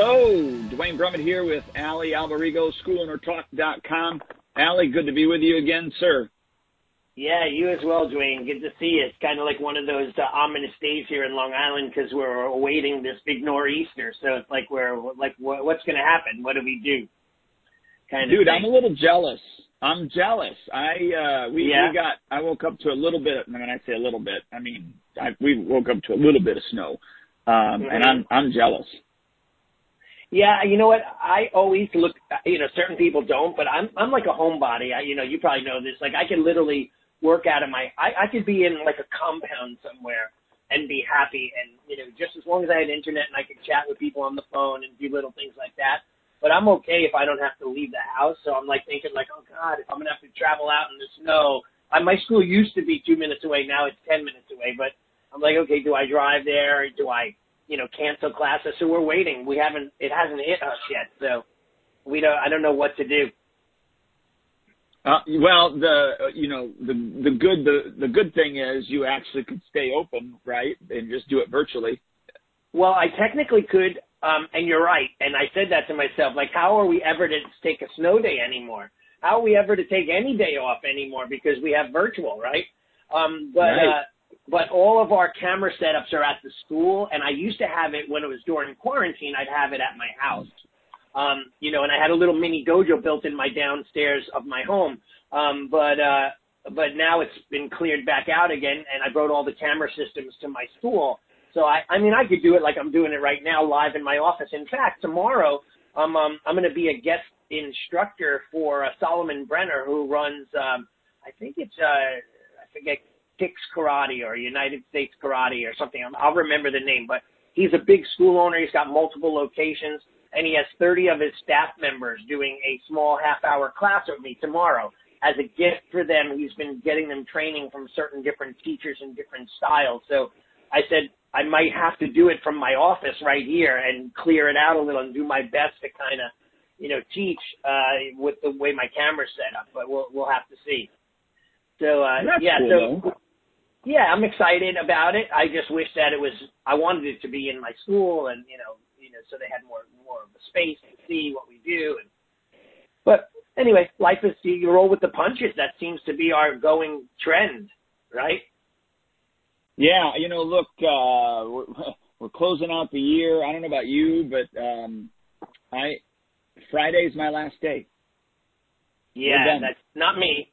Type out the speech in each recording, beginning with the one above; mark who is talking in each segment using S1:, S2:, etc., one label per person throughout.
S1: Hello, Duane Brummett here with Allie Alberigo, SchoolOwnerTalk.com. Allie, good to be with you again, sir.
S2: Yeah, you as well, Duane. Good to see you. It's kind of like one of those uh, ominous days here in Long Island because we're awaiting this big nor'easter. So it's like we're like, what's going to happen? What do we do?
S1: Kind of. Dude. I'm a little jealous. I'm jealous. I uh we, yeah. we got. I woke up to a little bit. And when I say a little bit, I mean I, we woke up to a little bit of snow, um, mm-hmm. and I'm I'm jealous.
S2: Yeah, you know what? I always look. You know, certain people don't, but I'm I'm like a homebody. I, you know, you probably know this. Like, I can literally work out of my. I I could be in like a compound somewhere and be happy, and you know, just as long as I had internet and I could chat with people on the phone and do little things like that. But I'm okay if I don't have to leave the house. So I'm like thinking like, oh God, if I'm gonna have to travel out in the snow. I, my school used to be two minutes away. Now it's ten minutes away. But I'm like, okay, do I drive there? Do I you know, cancel classes. So we're waiting. We haven't, it hasn't hit us yet. So we don't, I don't know what to do.
S1: Uh, well, the you know the the good the the good thing is you actually could stay open, right, and just do it virtually.
S2: Well, I technically could, um, and you're right. And I said that to myself, like, how are we ever to take a snow day anymore? How are we ever to take any day off anymore because we have virtual, right? Um, but right. uh, but all of our camera setups are at the school and I used to have it when it was during quarantine, I'd have it at my house. Um, you know, and I had a little mini dojo built in my downstairs of my home. Um, but, uh, but now it's been cleared back out again and I brought all the camera systems to my school. So I, I mean, I could do it like I'm doing it right now live in my office. In fact, tomorrow, um, um, I'm going to be a guest instructor for uh, Solomon Brenner who runs, um, I think it's, uh, I forget Kicks Karate or United States Karate or something. I'll remember the name, but he's a big school owner. He's got multiple locations and he has 30 of his staff members doing a small half hour class with me tomorrow as a gift for them. He's been getting them training from certain different teachers and different styles. So I said, I might have to do it from my office right here and clear it out a little and do my best to kind of, you know, teach, uh, with the way my camera's set up, but we'll, we'll have to see. So, uh,
S1: That's
S2: yeah,
S1: cool,
S2: so, yeah, I'm excited about it. I just wish that it was. I wanted it to be in my school, and you know, you know, so they had more more of a space to see what we do. And but anyway, life is you roll with the punches. That seems to be our going trend, right?
S1: Yeah, you know, look, uh, we're, we're closing out the year. I don't know about you, but um, I Friday's my last day.
S2: Yeah, that's not me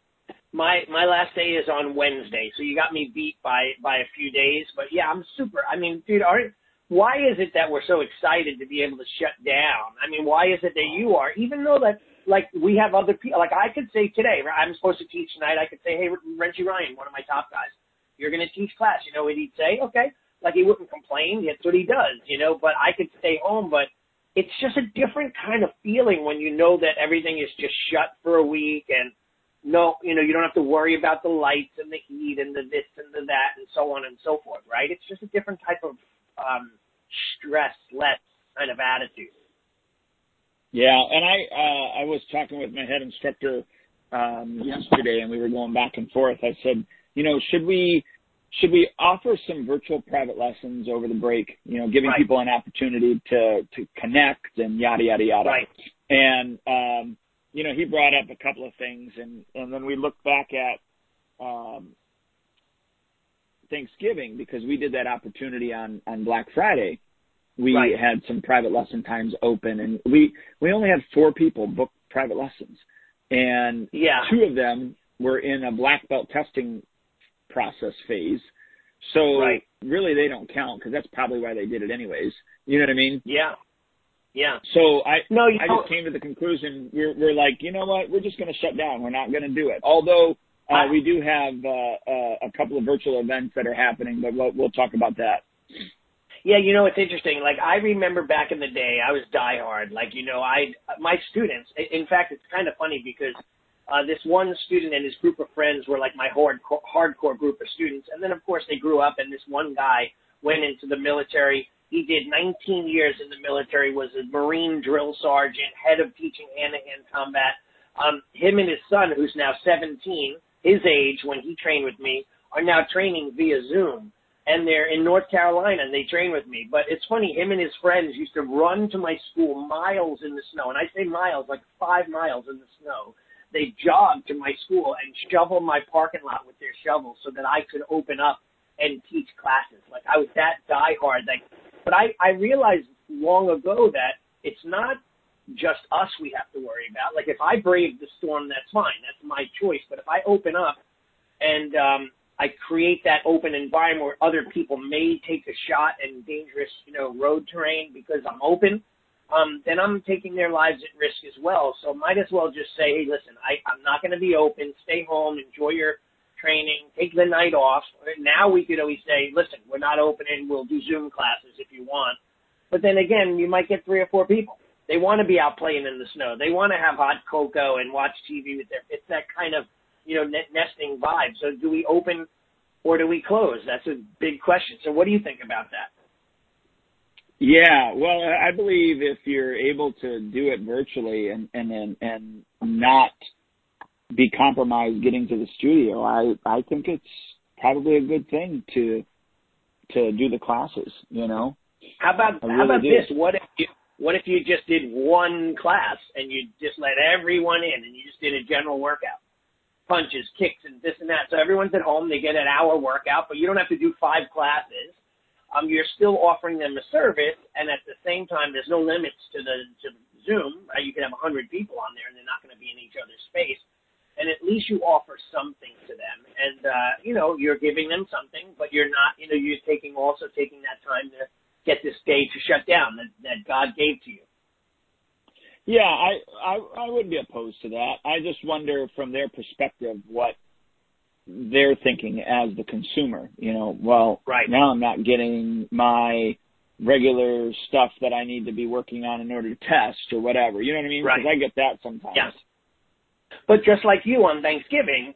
S2: my my last day is on Wednesday, so you got me beat by by a few days. But yeah, I'm super. I mean, dude, aren't why is it that we're so excited to be able to shut down? I mean, why is it that you are, even though that like we have other people, like I could say today, I'm supposed to teach tonight. I could say, hey, Reggie Ryan, one of my top guys, you're going to teach class. You know what he'd say? Okay, like he wouldn't complain. That's what he does, you know. But I could stay home, but it's just a different kind of feeling when you know that everything is just shut for a week and no, you know, you don't have to worry about the lights and the heat and the this and the that and so on and so forth, right? It's just a different type of um, stress less kind of attitude.
S1: Yeah, and I uh, I was talking with my head instructor um, yesterday, and we were going back and forth. I said, you know, should we should we offer some virtual private lessons over the break? You know, giving
S2: right.
S1: people an opportunity to to connect and yada yada yada.
S2: Right.
S1: And um, you know, he brought up a couple of things, and and then we looked back at um, Thanksgiving because we did that opportunity on on Black Friday. We
S2: right.
S1: had some private lesson times open, and we we only had four people book private lessons, and
S2: yeah.
S1: two of them were in a black belt testing process phase. So
S2: right.
S1: really, they don't count because that's probably why they did it anyways. You know what I mean?
S2: Yeah. Yeah.
S1: So I
S2: no,
S1: I just came to the conclusion we're we're like you know what we're just going to shut down. We're not going to do it. Although uh, we do have uh, uh, a couple of virtual events that are happening, but we'll, we'll talk about that.
S2: Yeah, you know it's interesting. Like I remember back in the day, I was diehard. Like you know, I my students. In fact, it's kind of funny because uh, this one student and his group of friends were like my hardcore hardcore group of students, and then of course they grew up, and this one guy went into the military he did 19 years in the military, was a Marine drill sergeant, head of teaching hand-to-hand combat. Um, him and his son, who's now 17, his age when he trained with me, are now training via Zoom. and they're in North Carolina and they train with me. But it's funny, him and his friends used to run to my school miles in the snow, and I say miles, like five miles in the snow. They jog to my school and shovel my parking lot with their shovels so that I could open up and teach classes. Like I was that diehard. Like, but I I realized long ago that it's not just us we have to worry about. Like if I brave the storm, that's fine. That's my choice. But if I open up and um, I create that open environment where other people may take a shot in dangerous, you know, road terrain because I'm open, um, then I'm taking their lives at risk as well. So might as well just say, hey, listen, I, I'm not going to be open. Stay home, enjoy your training, take the night off. Now we could always say, listen, we're not opening. We'll do Zoom classes if you want. But then again, you might get three or four people. They want to be out playing in the snow. They want to have hot cocoa and watch TV with their. It's that kind of you know, nesting vibe. So do we open or do we close? That's a big question. So what do you think about that?
S1: Yeah, well, I believe if you're able to do it virtually and and and, and not be compromised getting to the studio, I I think it's probably a good thing to to do the classes. You know.
S2: How about really how about do. this? What if you what if you just did one class and you just let everyone in and you just did a general workout? punches, kicks, and this and that. So everyone's at home. They get an hour workout, but you don't have to do five classes. Um, you're still offering them a service, and at the same time, there's no limits to the to Zoom. Right? You can have 100 people on there, and they're not going to be in each other's space. And at least you offer something to them, and uh, you know you're giving them something, but you're not. You know you're taking also taking that time to get this day to shut down that that God gave to you.
S1: Yeah, I, I I wouldn't be opposed to that. I just wonder from their perspective what they're thinking as the consumer. You know, well,
S2: right.
S1: now I'm not getting my regular stuff that I need to be working on in order to test or whatever. You know what I mean?
S2: Right.
S1: Because I get that sometimes.
S2: Yes. But just like you on Thanksgiving,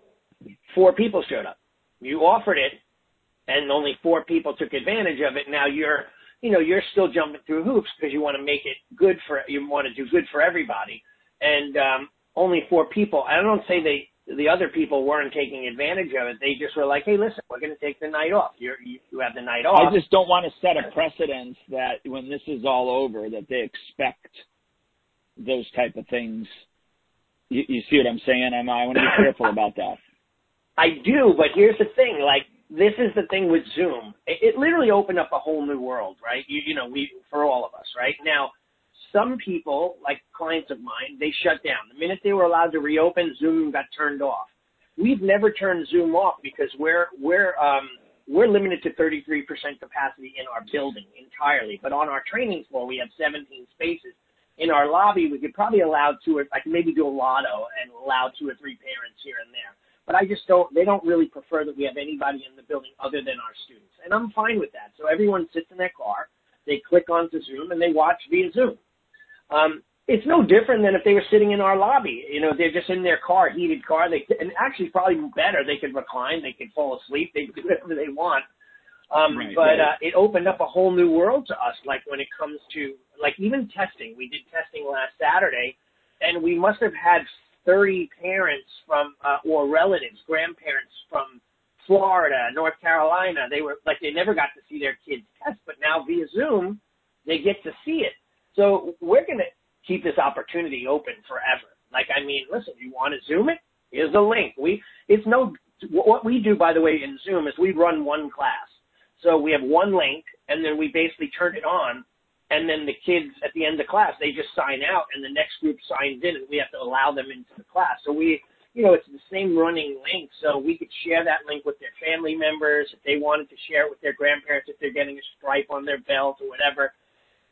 S2: four people showed up. You offered it, and only four people took advantage of it. Now you're you know, you're still jumping through hoops because you want to make it good for, you want to do good for everybody. And, um, only four people, I don't say they, the other people weren't taking advantage of it. They just were like, hey, listen, we're going to take the night off. You're, you, you have the night off.
S1: I just don't want to set a precedent that when this is all over, that they expect those type of things. You, you see what I'm saying? I want to be careful about that.
S2: I do, but here's the thing: like this is the thing with Zoom. It, it literally opened up a whole new world, right? You, you know, we for all of us, right? Now, some people, like clients of mine, they shut down. The minute they were allowed to reopen, Zoom got turned off. We've never turned Zoom off because we're we're um, we're limited to 33% capacity in our building entirely. But on our training floor, we have 17 spaces. In our lobby, we could probably allow two or I can maybe do a lotto and allow two or three parents here and there but I just don't, they don't really prefer that we have anybody in the building other than our students. And I'm fine with that. So everyone sits in their car, they click onto Zoom and they watch via Zoom. Um, it's no different than if they were sitting in our lobby. You know, they're just in their car, heated car. They and actually probably better. They could recline, they could fall asleep, they could do whatever they want. Um, right, but right. Uh, it opened up a whole new world to us. Like when it comes to like even testing, we did testing last Saturday, and we must have had 30 parents from uh, or relatives, grandparents from Florida, North Carolina. They were like they never got to see their kids test, but now via Zoom they get to see it. So we're going to keep this opportunity open forever. Like I mean, listen, you want to Zoom it? Here's a link. We it's no what we do by the way in Zoom is we run one class. So we have one link and then we basically turn it on and then the kids at the end of class they just sign out and the next group signs in and we have to allow them into the class. So we you know it's the same running link. So we could share that link with their family members if they wanted to share it with their grandparents if they're getting a stripe on their belt or whatever.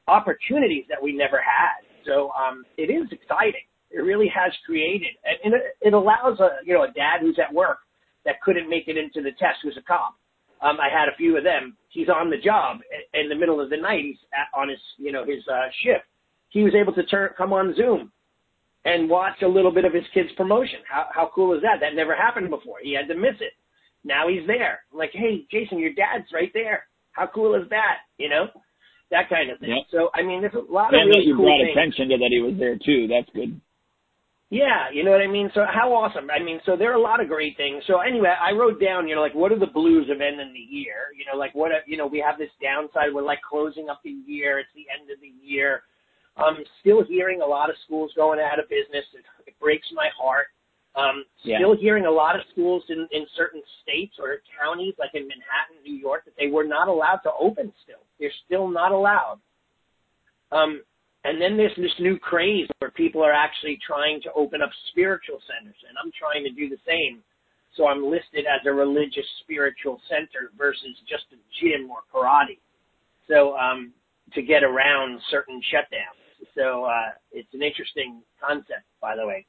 S2: Opportunities that we never had. So um it is exciting. It really has created and it, it allows a you know a dad who's at work that couldn't make it into the test who's a cop um, I had a few of them. He's on the job in the middle of the night. He's at, on his, you know, his uh, shift. He was able to turn, come on Zoom and watch a little bit of his kid's promotion. How, how cool is that? That never happened before. He had to miss it. Now he's there. I'm like, hey, Jason, your dad's right there. How cool is that? You know, that kind of thing. Yep. So, I mean, there's a lot
S1: and
S2: of really
S1: you
S2: cool
S1: brought
S2: things.
S1: attention to that he was there too. That's good.
S2: Yeah, you know what I mean? So how awesome. I mean, so there are a lot of great things. So anyway, I wrote down, you know, like what are the blues of ending the year? You know, like what, you know, we have this downside. We're like closing up the year. It's the end of the year. I'm still hearing a lot of schools going out of business. It, it breaks my heart. Um,
S1: Yeah.
S2: still hearing a lot of schools in, in certain states or counties, like in Manhattan, New York, that they were not allowed to open still. They're still not allowed. Um, and then there's this new craze where people are actually trying to open up spiritual centers, and I'm trying to do the same. So I'm listed as a religious spiritual center versus just a gym or karate. So um, to get around certain shutdowns. So uh, it's an interesting concept, by the way.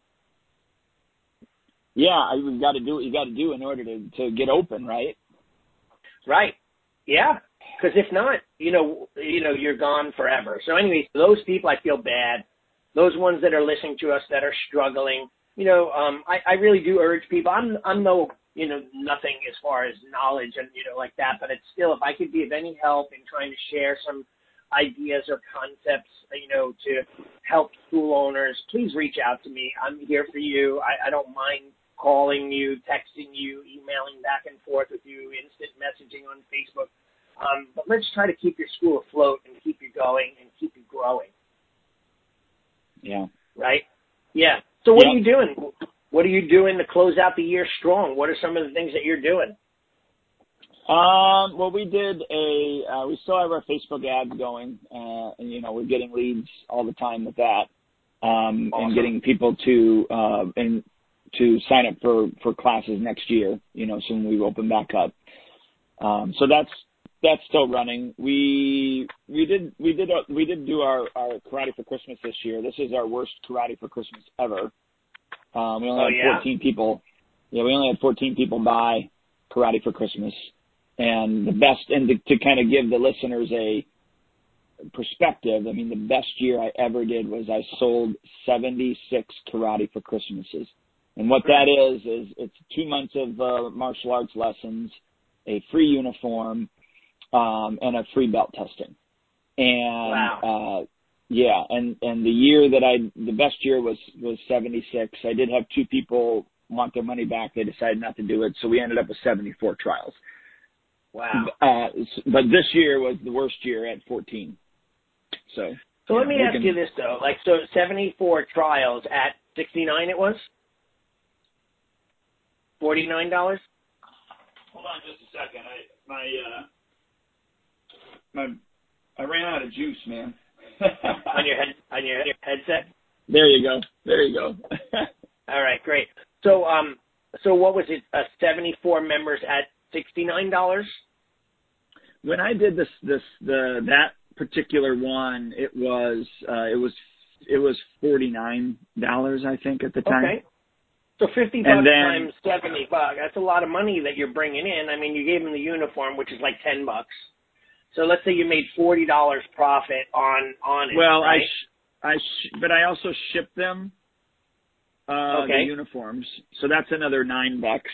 S1: Yeah, you've got to do what you got to do in order to to get open, right?
S2: Right. Yeah. Because if not, you know, you know, you're gone forever. So, anyways, those people, I feel bad. Those ones that are listening to us that are struggling, you know, um, I, I really do urge people. I'm, I'm no, you know, nothing as far as knowledge and you know like that, but it's still, if I could be of any help in trying to share some ideas or concepts, you know, to help school owners, please reach out to me. I'm here for you. I, I don't mind calling you, texting you, emailing back and forth with you, instant messaging on Facebook. Um, but let's try to keep your school afloat and keep you going and keep you growing,
S1: Yeah.
S2: right? Yeah. So what
S1: Yeah.
S2: are you doing? What are you doing to close out the year strong? What are some of the things that you're doing?
S1: Um, well, we did a, uh, we still have our Facebook ads going, uh, and you know, we're getting leads all the time with that, um,
S2: Awesome.
S1: and getting people to, uh, and to sign up for, for classes next year, you know, so when we open back up. Um, so that's, that's still running. We, we did, we did, uh, we did do our, our karate for Christmas this year. This is our worst karate for Christmas ever. Um, we only
S2: Oh,
S1: had
S2: yeah?
S1: 14 people. Yeah, we only had 14 people buy karate for Christmas and the best and to, to kind of give the listeners a perspective i mean the best year i ever did was i sold 76 karate for christmases and what that is is it's two months of uh, martial arts lessons a free uniform um and a free belt testing and
S2: Wow.
S1: uh yeah and and the year that i the best year was was 76 i did have two people want their money back they decided not to do it so we ended up with 74 trials
S2: Wow.
S1: uh, but this year was the worst year at 14. So.
S2: So let
S1: yeah,
S2: me ask
S1: can-
S2: you this though, like so 74 trials at 69 it was? $49?
S1: Hold on just a second. I my uh my I ran out of juice, man.
S2: on your head on your headset?
S1: there you go. There you go.
S2: All right, great. So um so what was it? Uh, 74 members at $69?
S1: when I did this this the that particular one, it was uh it was it was forty nine dollars I think at the time.
S2: Okay. So 50
S1: And
S2: bucks
S1: then-
S2: times 70 bucks. That's a lot of money that you're bringing in. I mean, you gave them the uniform, which is like 10 bucks. So let's say you made $40 profit on on it,
S1: Well, I sh- I sh- but I also ship them uh
S2: Okay.
S1: the uniforms, so that's another nine bucks.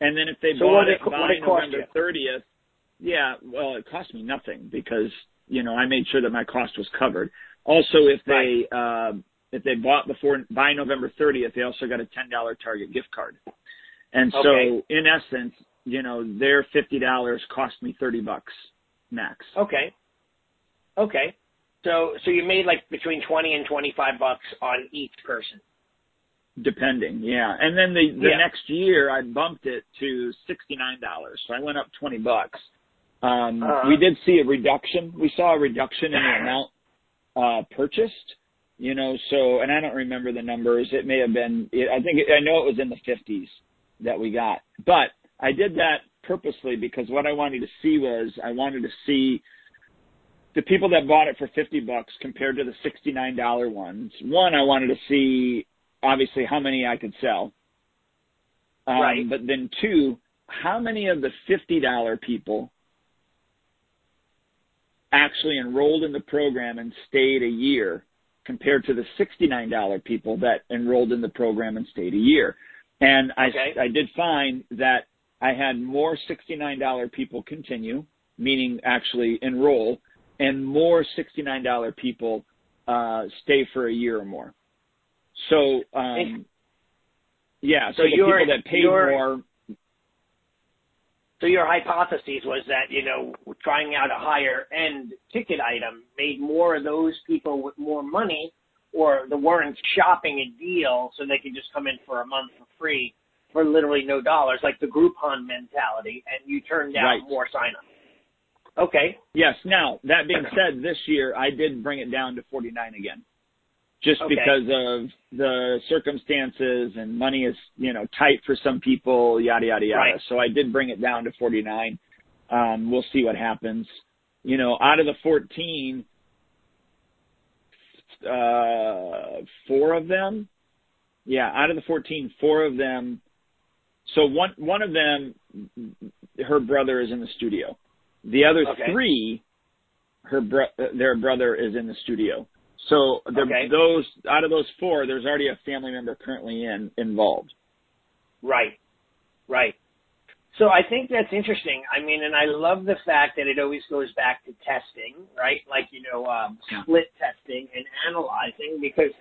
S1: And then if they
S2: So
S1: bought it
S2: it
S1: by
S2: it cost
S1: November thirtieth, yeah, well, it cost me nothing because you know I made sure that my cost was covered. Also, if they uh, if they bought before by November thirtieth, they also got a ten dollar Target gift card. And so,
S2: Okay.
S1: in essence, you know, their fifty dollars cost me thirty bucks max.
S2: Okay. Okay. So so you made like between 20 and 25 bucks on each person.
S1: Depending, yeah. And then the the
S2: Yeah.
S1: next year I bumped it to sixty nine dollars. So I went up twenty bucks. Um
S2: Uh-huh.
S1: we did see a reduction. We saw a reduction in the amount uh purchased. You know, so and I don't remember the numbers. It may have been it, I think it, I know it was in the fifties that we got. But I did that purposely because what I wanted to see was I wanted to see the people that bought it for 50 bucks compared to the $69 ones. One, I wanted to see obviously how many I could sell. Um,
S2: Right.
S1: But then two, how many of the $50 people actually enrolled in the program and stayed a year compared to the $69 people that enrolled in the program and stayed a year. And I,
S2: Okay.
S1: I did find that I had more $69 people continue, meaning actually enroll, and more $69 people uh, stay for a year or more. So, um, yeah, so,
S2: So
S1: the
S2: your-
S1: people that paid more,
S2: So your hypothesis was that, you know, trying out a higher end ticket item made more of those people with more money or the weren't shopping a deal so they could just come in for a month for free for literally no dollars, like the Groupon mentality, and you turn down
S1: Right.
S2: more signups. Okay.
S1: yes. Now, that being said, this year I did bring it down to 49 again. Just
S2: Okay.
S1: because of the circumstances and money is, you know, tight for some people, yada, yada, yada.
S2: Right.
S1: So I did bring it down to 49. Um, we'll see what happens. You know, out of the 14, uh, four of them, yeah, out of the 14, four of them, so one, one of them, her brother is in the studio. The other
S2: Okay.
S1: three, her bro- their brother is in the studio. So
S2: Okay.
S1: those out of those four, there's already a family member currently in involved.
S2: Right. Right. So I think that's interesting. I mean, and I love the fact that it always goes back to testing, right? Like, you know, um, split testing and analyzing because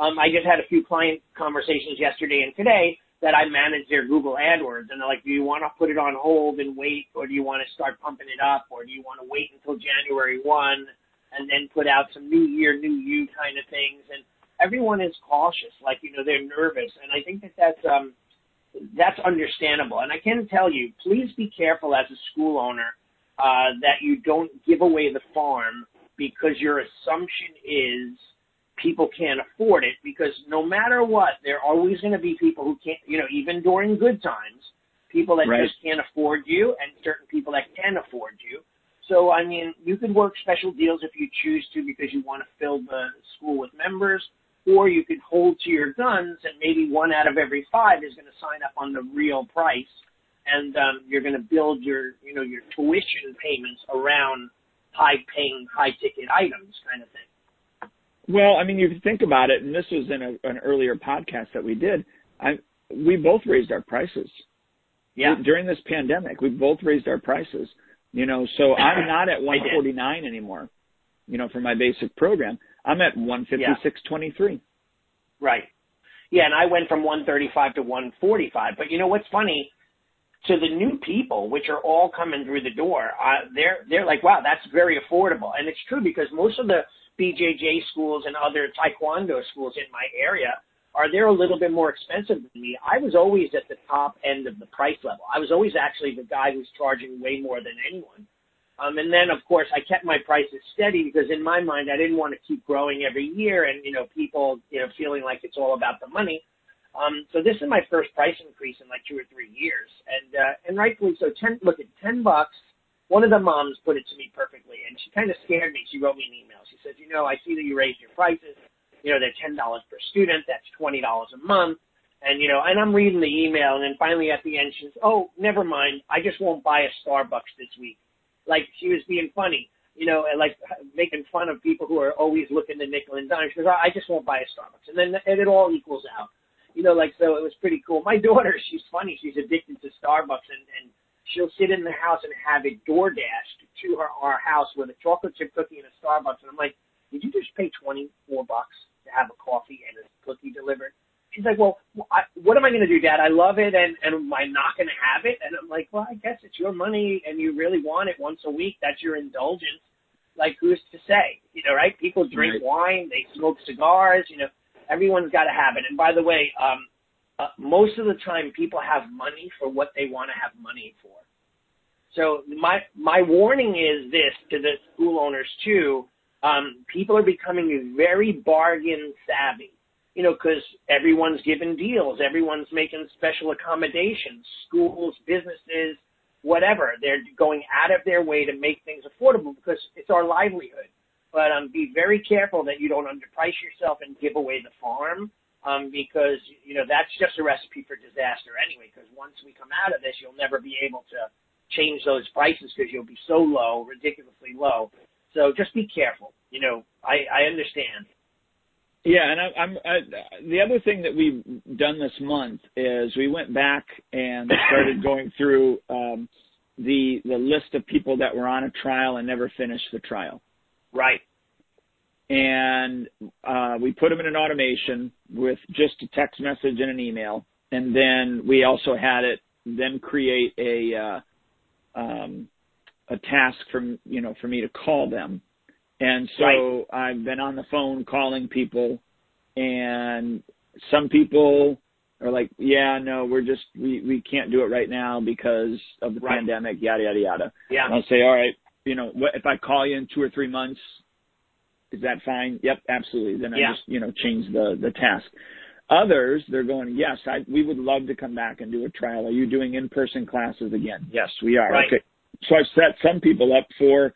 S2: um, I just had a few client conversations yesterday and today that I manage their Google AdWords and they're like, do you want to put it on hold and wait or do you want to start pumping it up or do you want to wait until January 1 and then put out some new year, new you kind of things? And everyone is cautious, like, you know, they're nervous. And I think that that's, um, that's understandable. And I can tell you, please be careful as a school owner uh, that you don't give away the farm because your assumption is people can't afford it. Because no matter what, there are always going to be people who can't, you know, even during good times, people that
S1: Right.
S2: just can't afford you, and certain people that can afford you. So I mean, you could work special deals if you choose to because you want to fill the school with members or you could hold to your guns and maybe one out of every five is going to sign up on the real price and um, you're going to build your you know your tuition payments around high paying high ticket items kind of thing
S1: Well, I mean, if you think about it, and this was in a, an earlier podcast that we did. I, we both raised our prices
S2: yeah
S1: during this pandemic. We both raised our prices. You know, so I'm not at
S2: I
S1: 149 anymore. You know, for my basic program, I'm at 156.23.
S2: right yeah and i went from 135 to 145 but you know what's funny to the new people which are all coming through the door uh, they're they're like wow that's very affordable and it's true because most of the bjj schools and other taekwondo schools in my area are they're a little bit more expensive than me i was always at the top end of the price level i was always actually the guy who's charging way more than anyone um, and then, of course, I kept my prices steady because in my mind, I didn't want to keep growing every year and, you know, people, you know, feeling like it's all about the money. Um, so this is my first price increase in like two or three years. And, uh, and rightfully so, 10, look at 10 bucks. One of the moms put it to me perfectly and she kind of scared me. She wrote me an email. She said, you know, I see that you raised your prices. You know, they're $10 per student. That's $20 a month. And, you know, and I'm reading the email and then finally at the end she says, oh, never mind. I just won't buy a Starbucks this week like she was being funny, you know, and like making fun of people who are always looking to nickel and dime. She goes, I just won't buy a Starbucks, and then and it all equals out, you know, like so it was pretty cool. My daughter, she's funny, she's addicted to Starbucks, and and she'll sit in the house and have it door dashed to her our house with a chocolate chip cookie and a Starbucks, and I'm like, did you just pay twenty four bucks to have a coffee and a cookie delivered? She's like, well, I, what am I going to do, Dad? I love it, and and am I not going to have it? And I'm like, well, I guess it's your money, and you really want it once a week. That's your indulgence. Like, who's to say? You know, right? People drink
S1: Right.
S2: wine, they smoke cigars. You know, everyone's got to have it. And by the way, um, uh, most of the time, people have money for what they want to have money for. So my my warning is this to the school owners too. Um, people are becoming very bargain savvy you know, because everyone's given deals, everyone's making special accommodations, schools, businesses, whatever. They're going out of their way to make things affordable because it's our livelihood. But um, be very careful that you don't underprice yourself and give away the farm um, because, you know, that's just a recipe for disaster anyway because once we come out of this, you'll never be able to change those prices because you'll be so low, ridiculously low. So just be careful. You know, I, I understand.
S1: Yeah, and I, I'm I, the other thing that we've done this month is we went back and started going through um, the the list of people that were on a trial and never finished the trial.
S2: Right.
S1: And uh, we put them in an automation with just a text message and an email, and then we also had it then create a uh, um, a task from you know for me to call them, and so right. I've been on the phone calling people, and some people are like, yeah, no, we're just we we can't do it right now because of the right. pandemic, yada yada yada.
S2: Yeah.
S1: And I'll say, all right, you know, what if I call you in two or three months? Is that fine? Yep, absolutely. Then
S2: yeah.
S1: I just you know change the the task. Others, they're going, yes, I, we would love to come back and do a trial. Are you doing in-person classes again? Yes, we are.
S2: Right.
S1: Okay. So I've set some people up for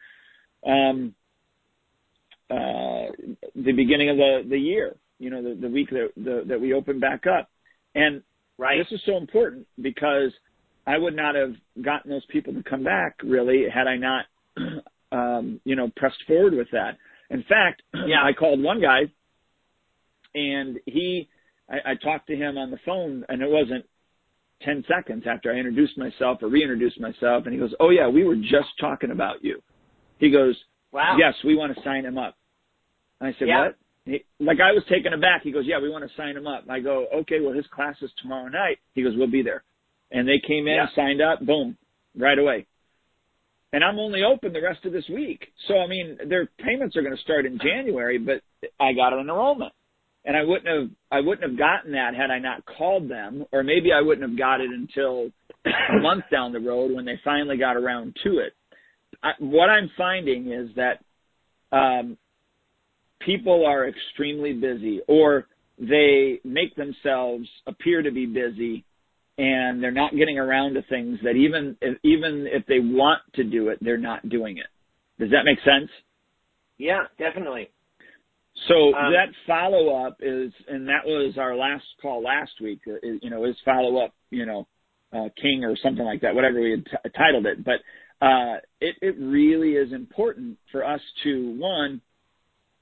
S1: um, uh, the beginning of the, the year, you know, the, the week that, the, that we open back up. And
S2: right.
S1: this is so important because I would not have gotten those people to come back really had I not, um, you know, pressed forward with that. In fact,
S2: yeah.
S1: I called one guy and he, I, I talked to him on the phone and it wasn't 10 seconds after I introduced myself or reintroduced myself. And he goes, Oh yeah, we were just talking about you. He goes,
S2: Wow.
S1: Yes, we want to sign him up. And I said,
S2: yeah.
S1: What? He, like I was taken aback. He goes, Yeah, we want to sign him up. I go, Okay, well his class is tomorrow night. He goes, We'll be there. And they came in,
S2: yeah.
S1: signed up, boom, right away. And I'm only open the rest of this week. So I mean their payments are gonna start in January, but I got an enrollment and I wouldn't have I wouldn't have gotten that had I not called them, or maybe I wouldn't have got it until a month down the road when they finally got around to it. I, what I'm finding is that um, people are extremely busy, or they make themselves appear to be busy, and they're not getting around to things that even if, even if they want to do it, they're not doing it. Does that make sense?
S2: Yeah, definitely.
S1: So
S2: Um,
S1: that follow up is, and that was our last call last week. uh, You know, is follow up, you know, uh, king or something like that, whatever we had t- titled it. But uh, it, it really is important for us to one,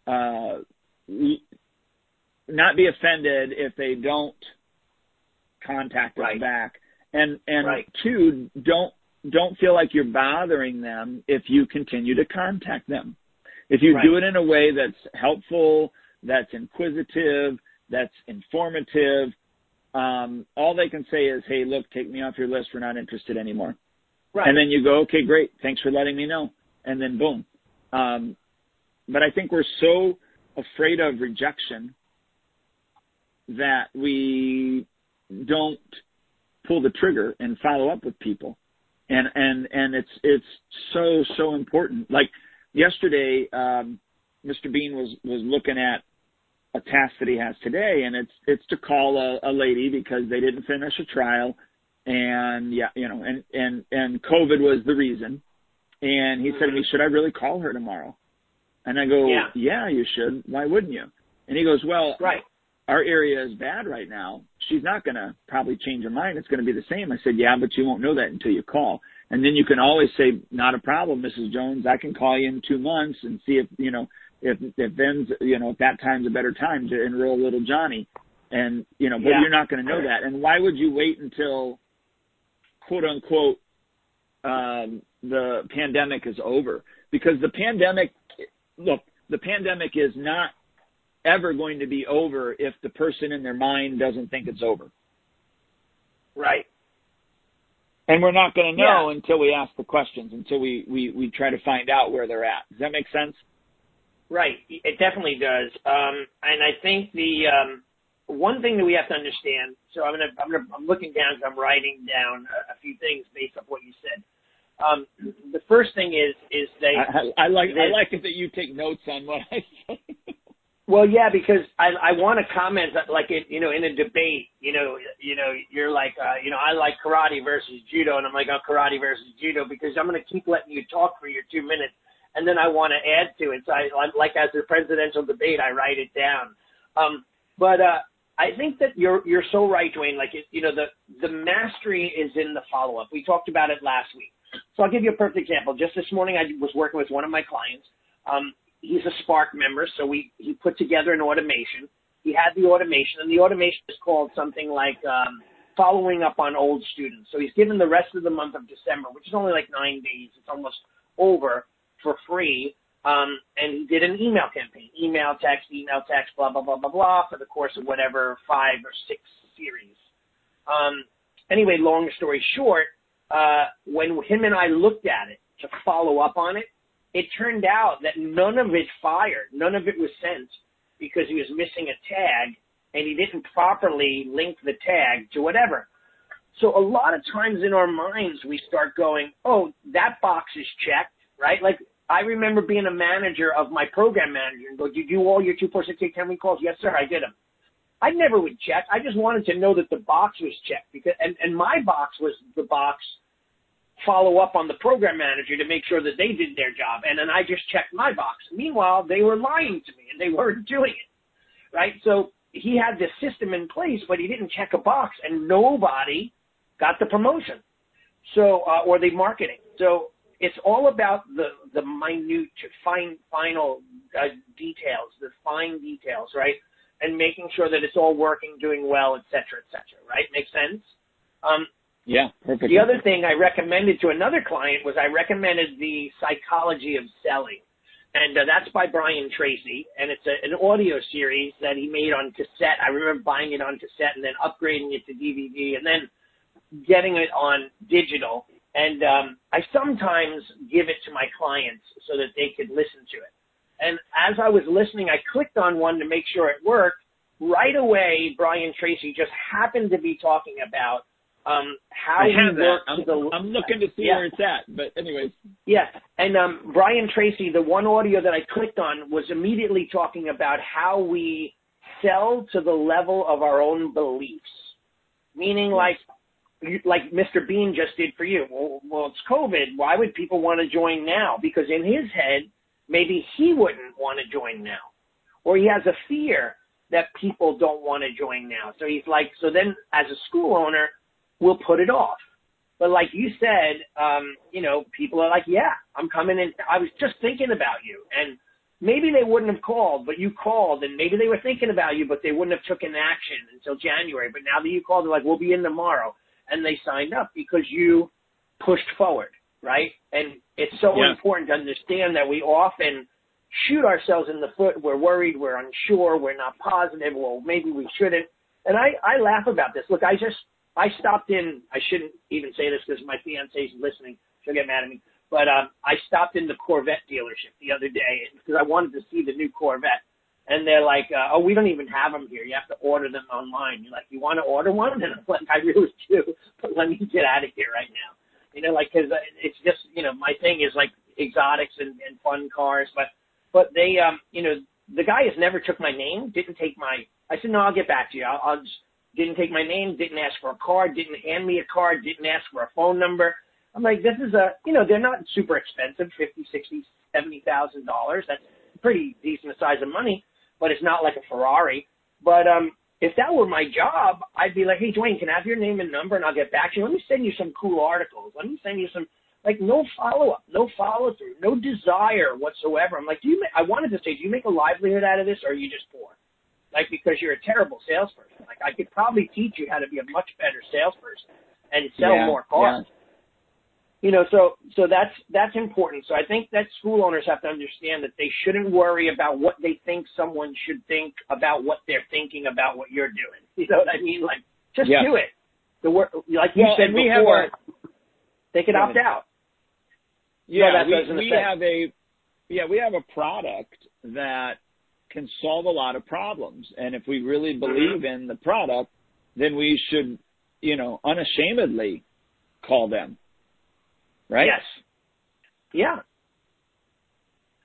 S1: uh, not be offended if they don't contact us
S2: Right.
S1: back, and and
S2: Right.
S1: two, don't don't feel like you're bothering them if you continue to contact them. If you
S2: Right.
S1: do it in a way that's helpful, that's inquisitive, that's informative, um, all they can say is, "Hey, look, take me off your list. We're not interested anymore."
S2: right.
S1: And then you go, "Okay, great. Thanks for letting me know." And then boom. Um, but I think we're so afraid of rejection that we don't pull the trigger and follow up with people. And and and it's it's so so important. Like yesterday, um, Mr. Bean was was looking at a task that he has today, and it's it's to call a, a lady because they didn't finish a trial, and yeah, you know, and and and COVID was the reason. And he said to me, "Should I really call her tomorrow?" And I go,
S2: Yeah.
S1: "Yeah, you should. Why wouldn't you?" And he goes, "Well,
S2: right.
S1: our area is bad right now. She's not going to probably change her mind. It's going to be the same. I said, yeah, but you won't know that until you call. And then you can always say, not a problem, Mrs. Jones. I can call you in two months and see if, you know, if, if then's, you know, if that time's a better time to enroll little Johnny. And, you know, but
S2: Yeah.
S1: you're not going to know that. And why would you wait until quote unquote, um, the pandemic is over? Because the pandemic, look, the pandemic is not ever going to be over if the person in their mind doesn't think it's over.
S2: Right.
S1: And we're not going to know
S2: Yeah.
S1: until we ask the questions, until we, we, we try to find out where they're at. Does that make sense?
S2: Right. It definitely does. Um, and I think the um, one thing that we have to understand. So I'm gonna I'm gonna I'm looking down. So I'm writing down a, a few things based on what you said. Um, the first thing is is they.
S1: I, I like I like it that you take notes on what I say.
S2: Well, yeah, because I I want to comment that, like it, you know, in a debate, you know, you know, you're like, uh, you know, I like karate versus judo, and I'm like, oh, karate versus judo, because I'm going to keep letting you talk for your two minutes, and then I want to add to it. So I like as a presidential debate, I write it down. Um, but uh, I think that you're you're so right, Duane. Like, it, you know, the the mastery is in the follow up. We talked about it last week. So I'll give you a perfect example. Just this morning, I was working with one of my clients. Um, he's a Spark member, so we he put together an automation. He had the automation, and the automation is called something like um, following up on old students. So he's given the rest of the month of December, which is only like nine days. It's almost over for free um, and he did an email campaign, email, text, email, text, blah, blah, blah, blah, blah, for the course of whatever five or six series. Um, anyway, long story short, uh, when him and I looked at it to follow up on it, it turned out that none of it fired, none of it was sent because he was missing a tag and he didn't properly link the tag to whatever. So a lot of times in our minds we start going, oh, that box is checked, right? Like I remember being a manager of my program manager and go, did you do all your 246 10 calls? Yes, sir, I did them. I never would check. I just wanted to know that the box was checked because, and, and my box was the box follow up on the program manager to make sure that they did their job. And then I just checked my box. Meanwhile, they were lying to me and they weren't doing it. Right. So he had this system in place, but he didn't check a box and nobody got the promotion. So, uh, or the marketing. So it's all about the, the minute, fine, final uh, details, the fine details, right? And making sure that it's all working, doing well, et cetera, et cetera, right? Makes sense? Um,
S1: yeah, perfect.
S2: The other thing I recommended to another client was I recommended the psychology of selling. And uh, that's by Brian Tracy, and it's a, an audio series that he made on cassette. I remember buying it on cassette and then upgrading it to DVD and then getting it on digital. And um, I sometimes give it to my clients so that they could listen to it. And as I was listening, I clicked on one to make sure it worked. Right away, Brian Tracy just happened to be talking about um, how we work
S1: I'm,
S2: the.
S1: I'm looking to see
S2: yeah.
S1: where it's at. But anyways.
S2: Yeah, and um, Brian Tracy, the one audio that I clicked on was immediately talking about how we sell to the level of our own beliefs, meaning like like Mr. Bean just did for you. Well, well, it's COVID. Why would people want to join now? Because in his head, maybe he wouldn't want to join now, or he has a fear that people don't want to join now. So he's like, so then as a school owner we'll put it off. But like you said, um, you know, people are like, yeah, I'm coming in. I was just thinking about you. And maybe they wouldn't have called, but you called and maybe they were thinking about you, but they wouldn't have taken action until January. But now that you called, they're like, we'll be in tomorrow. And they signed up because you pushed forward, right? And it's so
S1: Yeah.
S2: important to understand that we often shoot ourselves in the foot. We're worried. We're unsure. We're not positive. Well, maybe we shouldn't. And I, I laugh about this. Look, I just, I stopped in. I shouldn't even say this because my fiance's listening. She'll get mad at me. But um, I stopped in the Corvette dealership the other day because I wanted to see the new Corvette. And they're like, uh, "Oh, we don't even have them here. You have to order them online." You're like, "You want to order one?" And I'm like, "I really do, but let me get out of here right now." You know, like because it's just you know my thing is like exotics and, and fun cars, but but they um you know the guy has never took my name, didn't take my. I said no, I'll get back to you. I'll, I'll just didn't take my name, didn't ask for a card, didn't hand me a card, didn't ask for a phone number. I'm like, this is a, you know, they're not super expensive, fifty, sixty, seventy thousand dollars. That's pretty decent size of money, but it's not like a Ferrari. But um, if that were my job, I'd be like, hey, Duane, can I have your name and number, and I'll get back to you. Let me send you some cool articles. Let me send you some, like, no follow up, no follow through, no desire whatsoever. I'm like, do you? Make, I wanted to say, do you make a livelihood out of this, or are you just poor? Like because you're a terrible salesperson. Like I could probably teach you how to be a much better salesperson and sell
S1: Yeah,
S2: more cars. You know, so so that's that's important. So I think that school owners have to understand that they shouldn't worry about what they think someone should think about what they're thinking about what you're doing. You know what I mean? Like just
S1: Yeah.
S2: do it. The work, like you
S1: Well,
S2: said
S1: and we have
S2: before,
S1: a-
S2: they could
S1: Go
S2: opt out.
S1: Yeah,
S2: that
S1: we, we have a yeah we have a product that can solve a lot of problems, and if we really believe in the product, then we should you know unashamedly call them, right?
S2: Yes. Yeah.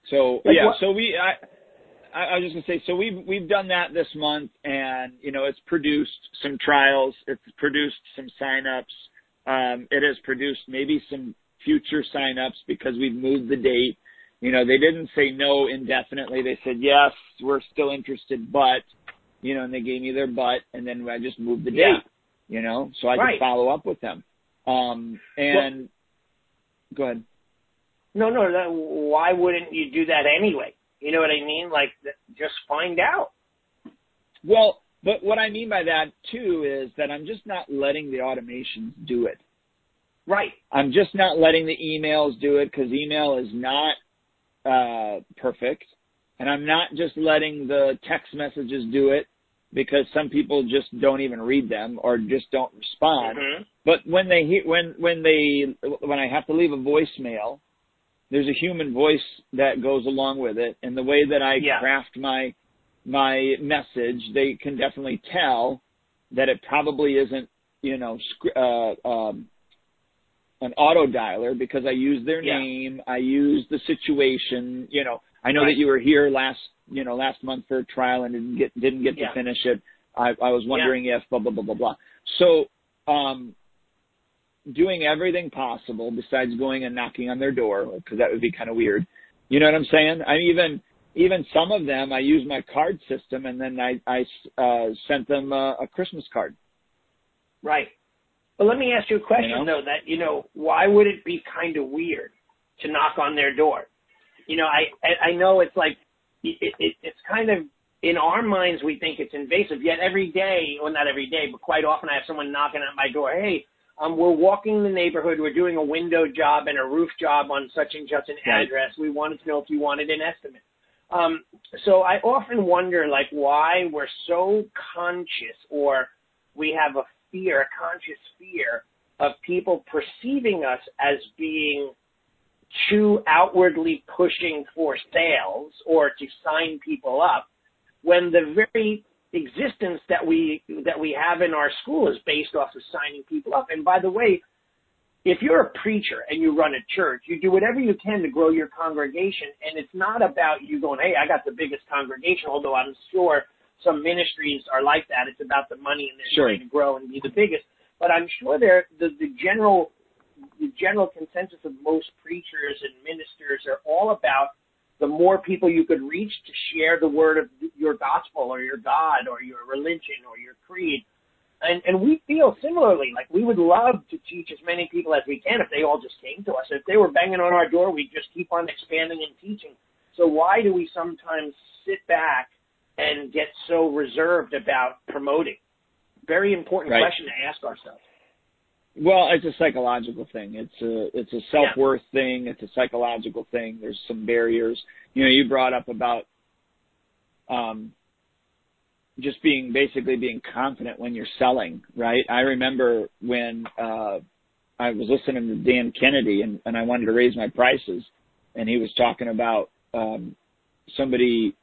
S1: So
S2: Like
S1: yeah,
S2: what-
S1: so we I. I I was just gonna say, so we've we've done that this month, and you know it's produced some trials, it's produced some signups, um, it has produced maybe some future signups because we've moved the date. You know, they didn't say no indefinitely. They said yes, we're still interested, but you know, and they gave me their but, and then I just moved the date.
S2: Yeah.
S1: You know, so I
S2: Right.
S1: could follow up with them. Um, and go ahead.
S2: No, no, that, why wouldn't you do that anyway? You know what I mean? Like, just find out.
S1: Well, but what I mean by that too is that I'm just not letting the automations do it.
S2: Right.
S1: I'm just not letting the emails do it because email is not uh, perfect, and I'm not just letting the text messages do it because some people just don't even read them or just don't respond.
S2: Mm-hmm.
S1: But when they hear, when when they when I have to leave a voicemail, there's a human voice that goes along with it, and the way that I
S2: Yeah.
S1: craft my my message, they can definitely tell that it probably isn't you know uh, um, an auto dialer because I use their
S2: Yeah.
S1: name, I use the situation. You know, I know
S2: Right.
S1: that you were here last you know last month for a trial and didn't get didn't get
S2: Yeah.
S1: to finish it. I, I was wondering if blah blah blah blah blah. So um, doing everything possible besides going and knocking on their door because that would be kind of weird. You know what I'm saying? I'm even even some of them I use my card system and then I I uh, sent them a, a Christmas card.
S2: Right. But let me ask you a question
S1: You know?
S2: though. That you know, why would it be kind of weird to knock on their door? You know, I I, I know it's like it, it, it's kind of in our minds we think it's invasive. Yet every day, well not every day, but quite often I have someone knocking at my door. Hey, um, we're walking the neighborhood. We're doing a window job and a roof job on such and such an address. We wanted to know if you wanted an estimate. Um, so I often wonder, like, why we're so conscious, or we have a fear, a conscious fear of people perceiving us as being too outwardly pushing for sales or to sign people up, when the very existence that we that we have in our school is based off of signing people up. And by the way, if you're a preacher and you run a church, you do whatever you can to grow your congregation. And it's not about you going, hey, I got the biggest congregation, although I'm sure some ministries are like that. It's about the money and they're
S1: Sure.
S2: trying to grow and be the biggest. But I'm sure there the, the general the general consensus of most preachers and ministers are all about the more people you could reach to share the word of your gospel or your God or your religion or your creed. And, and we feel similarly, like we would love to teach as many people as we can if they all just came to us. If they were banging on our door, we'd just keep on expanding and teaching. So why do we sometimes sit back and get so reserved about promoting? Very important
S1: Right.
S2: question to ask ourselves.
S1: Well, it's a psychological thing. It's a it's a self worth thing. It's a psychological thing. There's some barriers. You know, you brought up about um, just being basically being confident when you're selling, right? I remember when uh, I was listening to Dan Kennedy and, and I wanted to raise my prices, and he was talking about um, somebody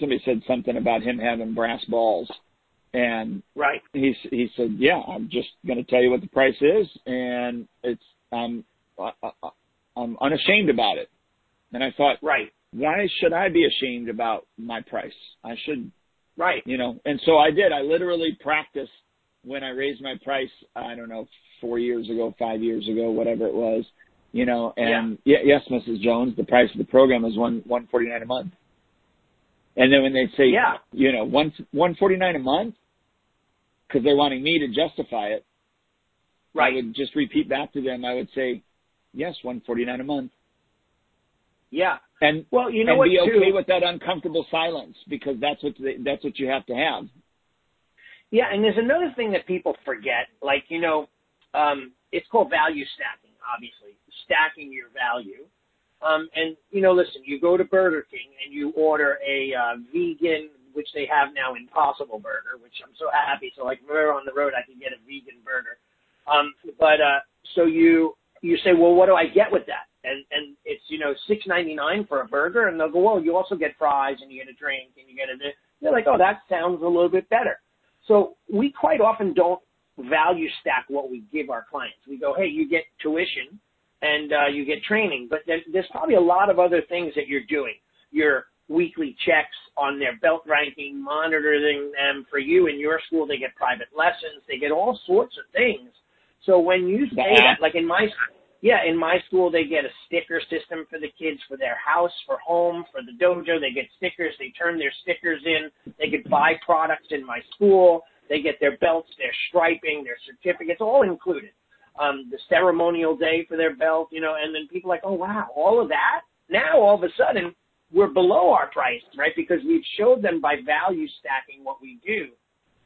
S1: somebody said something about him having brass balls, and
S2: Right.
S1: he he said, "Yeah, I'm just going to tell you what the price is, and it's I'm I, I, I'm unashamed about it." And I thought,
S2: Right.
S1: why should I be ashamed about my price? I should,
S2: Right.
S1: you know. And so I did. I literally practiced when I raised my price. I don't know, four years ago, five years ago, whatever it was, you know. And yeah. yes, Mrs. Jones, the price of the program is one one forty nine a month. And then when they say,
S2: Yeah.
S1: you know, one one forty nine a month, because they're wanting me to justify it, I would just repeat back to them. I would say, yes, one forty nine a month,
S2: Yeah.
S1: and
S2: Well, you know
S1: and
S2: what,
S1: be okay
S2: too?
S1: with that uncomfortable silence because that's what they, that's what you have to have.
S2: Yeah, and there's another thing that people forget. Like, you know, um, it's called value stacking, obviously, stacking your value. Um, and, you know, listen, you go to Burger King and you order a uh, vegan, which they have now, Impossible Burger, which I'm so happy. So, like, whenever on the road, I can get a vegan burger. Um, but uh, so you you say, well, what do I get with that? And and it's you know six ninety nine for a burger, and they'll go, well, you also get fries and you get a drink and you get a. They're like, oh, that sounds a little bit better. So we quite often don't value stack what we give our clients. We go, hey, you get tuition and uh, you get training, but there, there's probably a lot of other things that you're doing. Your weekly checks on their belt ranking, monitoring them for you in your school. They get private lessons. They get all sorts of things. So when you say
S1: app.
S2: that, like in my yeah, in my school they get a sticker system for the kids for their house, for home, for the dojo. They get stickers. They turn their stickers in. They could buy products in my school. They get their belts, their striping, their certificates, all included. Um, the ceremonial day for their belt, you know, and then people like, oh wow, all of that. Now all of a sudden we're below our price, right? Because we've showed them by value stacking what we do,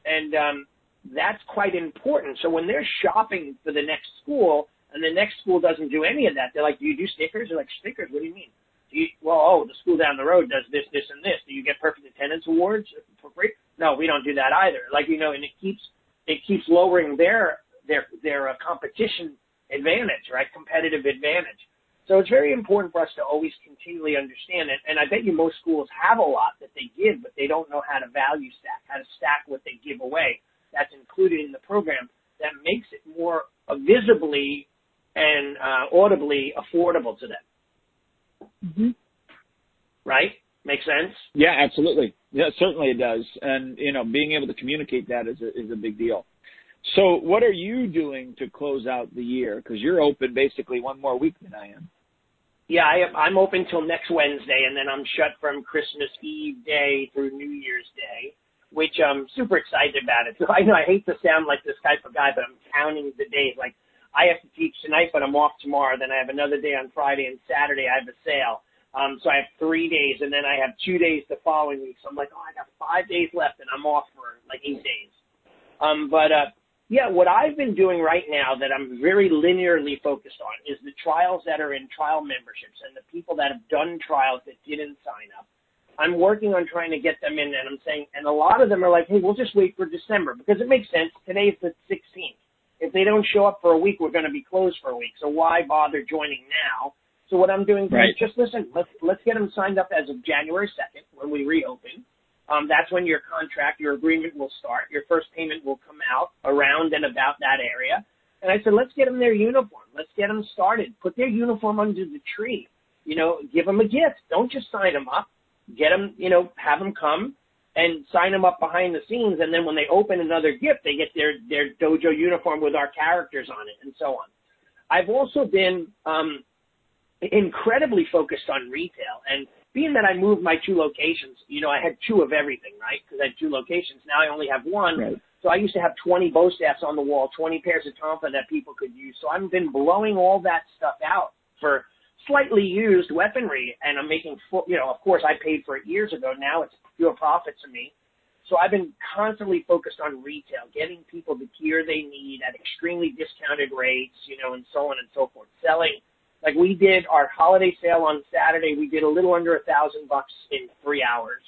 S2: and um, that's quite important. So when they're shopping for the next school and the next school doesn't do any of that, they're like, do you do stickers? They're like, stickers? What do you mean? You, well, oh, the school down the road does this, this, and this. Do you get perfect attendance awards for free? No, we don't do that either. Like you know, and it keeps it keeps lowering their their their uh, competition advantage, right? Competitive advantage. So it's very important for us to always continually understand it. And I bet you most schools have a lot that they give, but they don't know how to value stack, how to stack what they give away. That's included in the program that makes it more visibly and uh, audibly affordable to them.
S1: Mm-hmm.
S2: Right? Make sense?
S1: Yeah, absolutely. Yeah, certainly it does. And you know, being able to communicate that is a, is a big deal. So, what are you doing to close out the year? Because you're open basically one more week than I am.
S2: Yeah, I am, I'm open till next Wednesday, and then I'm shut from Christmas Eve day through New Year's Day, which I'm super excited about it. So I know I hate to sound like this type of guy, but I'm counting the days. Like I have to teach tonight, but I'm off tomorrow. Then I have another day on Friday and Saturday. I have a sale. Um, so I have three days, and then I have two days the following week. So I'm like, oh, I got five days left, and I'm off for like eight days. Um, but uh, yeah, what I've been doing right now that I'm very linearly focused on is the trials that are in trial memberships and the people that have done trials that didn't sign up. I'm working on trying to get them in and I'm saying, and a lot of them are like, hey, we'll just wait for December because it makes sense. Today's the 16th. If they don't show up for a week, we're going to be closed for a week. So why bother joining now? So what I'm doing
S1: right.
S2: is just listen, let's, let's get them signed up as of January 2nd when we reopen um, that's when your contract, your agreement will start. Your first payment will come out around and about that area. And I said, let's get them their uniform. Let's get them started. Put their uniform under the tree. You know, give them a gift. Don't just sign them up. Get them, you know, have them come and sign them up behind the scenes. And then when they open another gift, they get their, their dojo uniform with our characters on it and so on. I've also been, um, incredibly focused on retail and being that I moved my two locations, you know, I had two of everything, right? Because I had two locations. Now I only have one.
S1: Right.
S2: So I used to have 20 bow staffs on the wall, 20 pairs of tonfa that people could use. So I've been blowing all that stuff out for slightly used weaponry, and I'm making full. You know, of course, I paid for it years ago. Now it's pure profit to me. So I've been constantly focused on retail, getting people the gear they need at extremely discounted rates, you know, and so on and so forth. Selling like we did our holiday sale on Saturday. We did a little under a thousand bucks in three hours.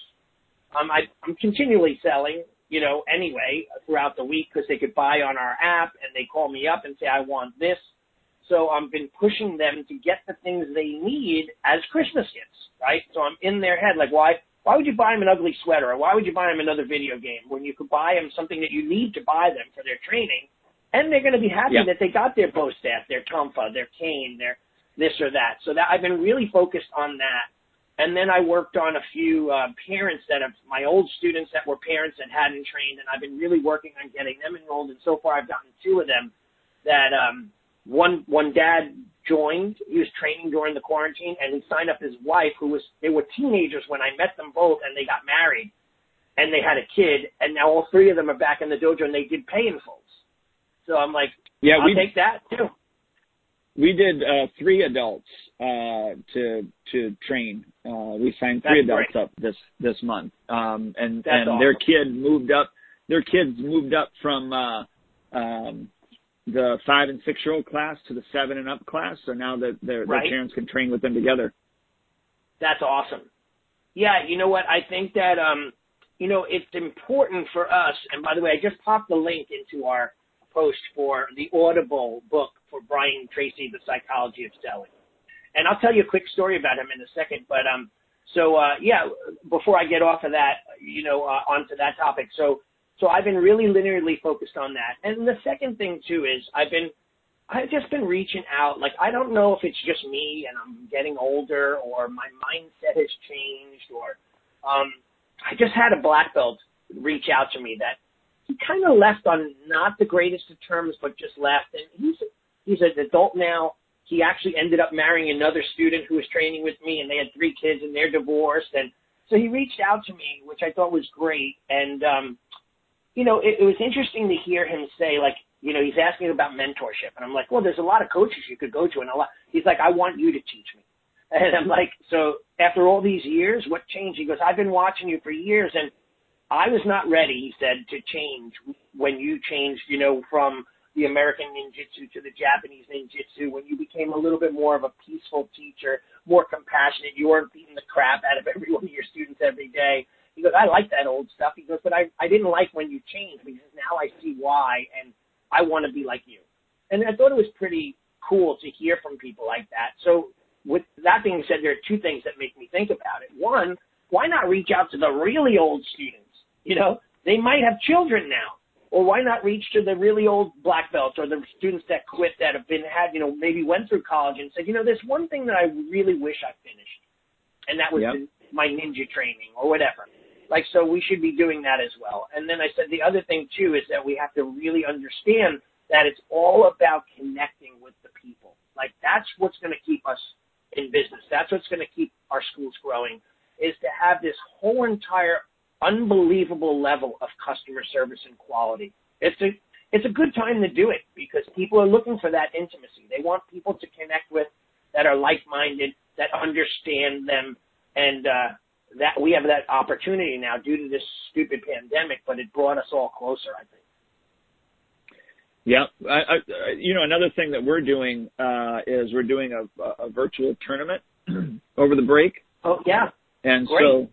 S2: Um, I, I'm continually selling, you know, anyway throughout the week because they could buy on our app and they call me up and say I want this. So I've been pushing them to get the things they need as Christmas gifts, right? So I'm in their head like, why? Why would you buy them an ugly sweater or why would you buy them another video game when you could buy them something that you need to buy them for their training? And they're going to be happy
S1: yeah.
S2: that they got their bow staff, their tonfa, their cane, their this or that. So that I've been really focused on that. And then I worked on a few uh, parents that have my old students that were parents that hadn't trained, and I've been really working on getting them enrolled. And so far, I've gotten two of them. That um, one one dad joined. He was training during the quarantine, and he signed up his wife, who was they were teenagers when I met them both, and they got married, and they had a kid, and now all three of them are back in the dojo, and they did pay in fulls. So I'm like,
S1: yeah,
S2: I'll
S1: we
S2: take that too
S1: we did uh, three adults uh, to to train. Uh, we signed three
S2: That's
S1: adults
S2: great.
S1: up this this month, um, and
S2: That's
S1: and
S2: awesome.
S1: their kid moved up. Their kids moved up from uh, um, the five and six year old class to the seven and up class. So now that their,
S2: Right.
S1: their parents can train with them together.
S2: That's awesome. Yeah, you know what? I think that um, you know, it's important for us. And by the way, I just popped the link into our post for the Audible book for Brian Tracy, The Psychology of Selling. And I'll tell you a quick story about him in a second. But um, so uh, yeah, before I get off of that, you know, uh, onto that topic. So so I've been really linearly focused on that. And the second thing too is I've been I've just been reaching out. Like I don't know if it's just me and I'm getting older or my mindset has changed or um I just had a black belt reach out to me that he kind of left on not the greatest of terms, but just left. And he's he's an adult now. He actually ended up marrying another student who was training with me, and they had three kids, and they're divorced. And so he reached out to me, which I thought was great. And um, you know, it, it was interesting to hear him say, like, you know, he's asking about mentorship, and I'm like, well, there's a lot of coaches you could go to, and a lot. He's like, I want you to teach me. And I'm like, so after all these years, what changed? He goes, I've been watching you for years, and I was not ready, he said, to change when you changed, you know, from the American ninjutsu to the Japanese ninjutsu when you became a little bit more of a peaceful teacher, more compassionate. You weren't beating the crap out of every one of your students every day. He goes, I like that old stuff. He goes, but I, I didn't like when you changed because now I see why and I want to be like you. And I thought it was pretty cool to hear from people like that. So with that being said, there are two things that make me think about it. One, why not reach out to the really old students? You know, they might have children now. Or why not reach to the really old black belts or the students that quit that have been had, you know, maybe went through college and said, you know, there's one thing that I really wish I finished. And that was yep. the, my ninja training or whatever. Like, so we should be doing that as well. And then I said the other thing too is that we have to really understand that it's all about connecting with the people. Like that's what's going to keep us in business. That's what's going to keep our schools growing is to have this whole entire unbelievable level of customer service and quality. It's a it's a good time to do it because people are looking for that intimacy. They want people to connect with that are like-minded, that understand them, and uh, that we have that opportunity now due to this stupid pandemic. But it brought us all closer, I think.
S1: Yeah, I, I, you know, another thing that we're doing uh, is we're doing a, a virtual tournament over the break.
S2: Oh yeah,
S1: and
S2: Great.
S1: so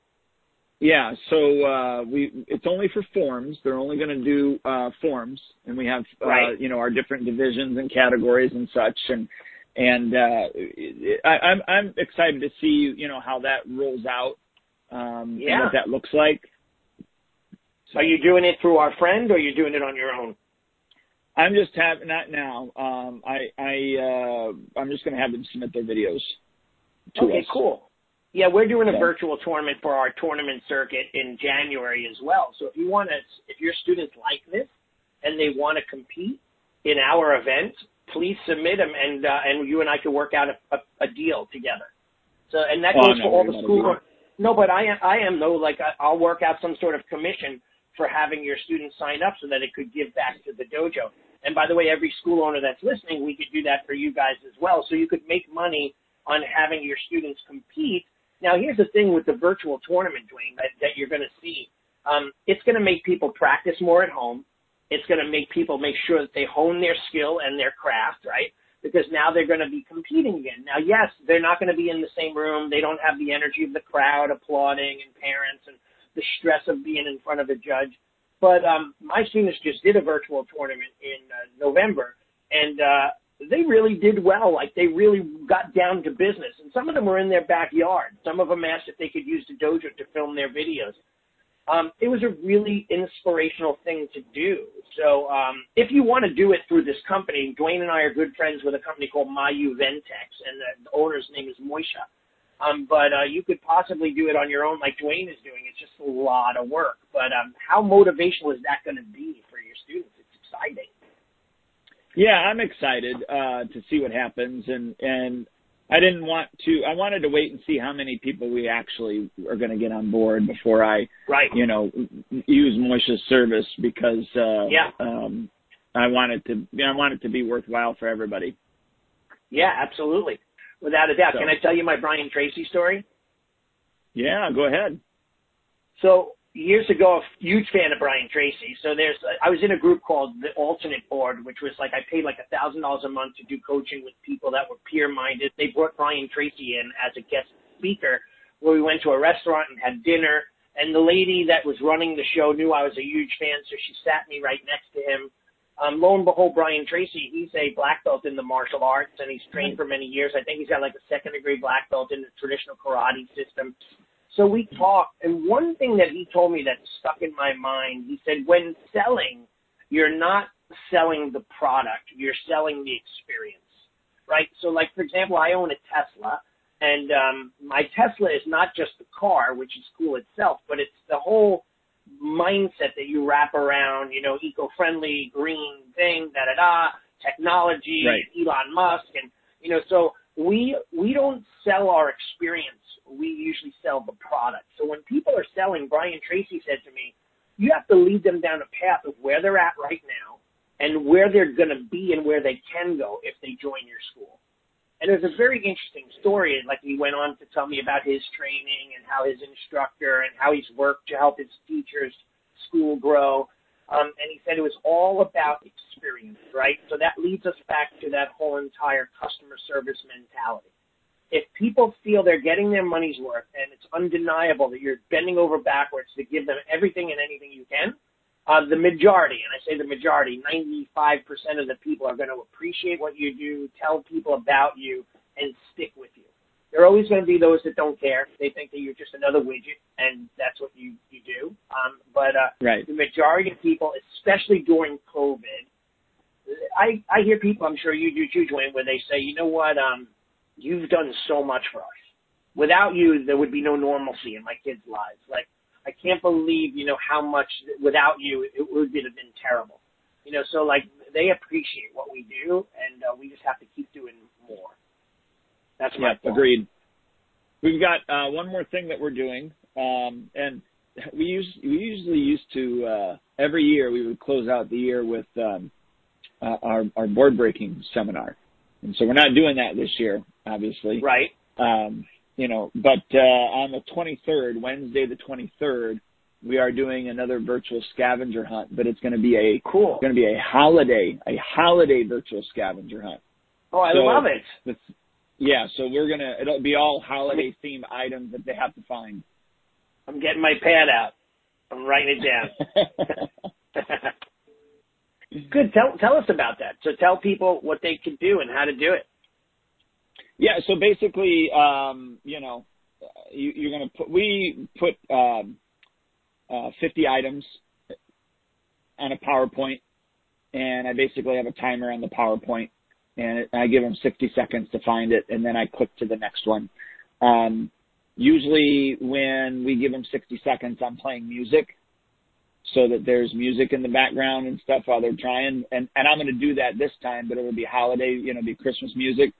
S1: yeah, so uh, we it's only for forms. They're only going to do uh, forms, and we have uh,
S2: right.
S1: you know our different divisions and categories and such. And and uh, I, I'm I'm excited to see you know how that rolls out. Um,
S2: yeah.
S1: and what that looks like.
S2: So, are you doing it through our friend, or are you're doing it on your own?
S1: I'm just having not now. Um, I I uh, I'm just going to have them submit their videos.
S2: okay,
S1: us.
S2: cool. Yeah, we're doing a virtual tournament for our tournament circuit in January as well. So if you want to, if your students like this and they want to compete in our event, please submit them and uh, and you and I can work out a, a, a deal together. So and that
S1: oh,
S2: goes for all the school. No, but I am I am though like I, I'll work out some sort of commission for having your students sign up so that it could give back to the dojo. And by the way, every school owner that's listening, we could do that for you guys as well. So you could make money on having your students compete now, here's the thing with the virtual tournament, Duane, that, that you're going to see. Um, it's going to make people practice more at home. It's going to make people make sure that they hone their skill and their craft, right? Because now they're going to be competing again. Now, yes, they're not going to be in the same room. They don't have the energy of the crowd applauding and parents and the stress of being in front of a judge. But um, my students just did a virtual tournament in uh, November, and uh, they really did well. Like they really got down to business. And some of them were in their backyard. Some of them asked if they could use the dojo to film their videos. Um, it was a really inspirational thing to do. So um, if you want to do it through this company, Duane and I are good friends with a company called Mayu Ventex, and the, the owner's name is Moisha. Um, but uh, you could possibly do it on your own, like Duane is doing. It's just a lot of work. But um, how motivational is that going to be for your students? It's exciting.
S1: Yeah, I'm excited uh, to see what happens, and and I didn't want to. I wanted to wait and see how many people we actually are going to get on board before I,
S2: right.
S1: you know, use Moisha's service because uh,
S2: yeah,
S1: um, I want it to. I want it to be worthwhile for everybody.
S2: Yeah, absolutely, without a doubt.
S1: So,
S2: Can I tell you my Brian Tracy story?
S1: Yeah, go ahead.
S2: So years ago, a huge fan of Brian Tracy. So there's, I was in a group called the Alternate Board, which was like I paid like a thousand dollars a month to do coaching with people that were peer minded. They brought Brian Tracy in as a guest speaker, where we went to a restaurant and had dinner. And the lady that was running the show knew I was a huge fan, so she sat me right next to him. Um, lo and behold, Brian Tracy, he's a black belt in the martial arts and he's trained for many years. I think he's got like a second degree black belt in the traditional karate system. So we talked, and one thing that he told me that stuck in my mind, he said, when selling, you're not selling the product, you're selling the experience, right? So like, for example, I own a Tesla, and um, my Tesla is not just the car, which is cool itself, but it's the whole mindset that you wrap around, you know, eco-friendly, green thing, da da da, technology,
S1: right.
S2: Elon Musk, and you know, so we we don't sell our experience we usually sell the product. So when people are selling, Brian Tracy said to me, you have to lead them down a path of where they're at right now and where they're going to be and where they can go if they join your school. And there's a very interesting story. Like he went on to tell me about his training and how his instructor and how he's worked to help his teachers school grow. Um, and he said it was all about experience, right? So that leads us back to that whole entire customer service mentality. If people feel they're getting their money's worth and it's undeniable that you're bending over backwards to give them everything and anything you can, uh, the majority, and I say the majority, 95% of the people are going to appreciate what you do, tell people about you, and stick with you. There are always going to be those that don't care. They think that you're just another widget, and that's what you you do. Um, but uh,
S1: right.
S2: the majority of people, especially during COVID, I I hear people. I'm sure you do too, Duane, where they say, you know what, um, you've done so much for us. Without you, there would be no normalcy in my kids' lives. Like I can't believe, you know, how much without you it would have been terrible. You know, so like they appreciate what we do, and uh, we just have to keep doing more. That's my
S1: yeah, agreed. We've got uh, one more thing that we're doing, um, and we use we usually used to uh, every year we would close out the year with um, uh, our our board breaking seminar, and so we're not doing that this year, obviously.
S2: Right.
S1: Um, you know, but uh, on the 23rd, Wednesday the 23rd, we are doing another virtual scavenger hunt, but it's going to be a
S2: cool,
S1: going to be a holiday, a holiday virtual scavenger hunt.
S2: Oh, I
S1: so
S2: love it.
S1: The, yeah, so we're gonna it'll be all holiday themed items that they have to find.
S2: I'm getting my pad out. I'm writing it down. Good. Tell tell us about that. So tell people what they can do and how to do it.
S1: Yeah. So basically, um, you know, you, you're gonna put we put um, uh, 50 items on a PowerPoint, and I basically have a timer on the PowerPoint and I give them 60 seconds to find it, and then I click to the next one. Um, usually, when we give them 60 seconds, I'm playing music so that there's music in the background and stuff while they're trying. And and I'm going to do that this time, but it'll be holiday, you know, be Christmas music,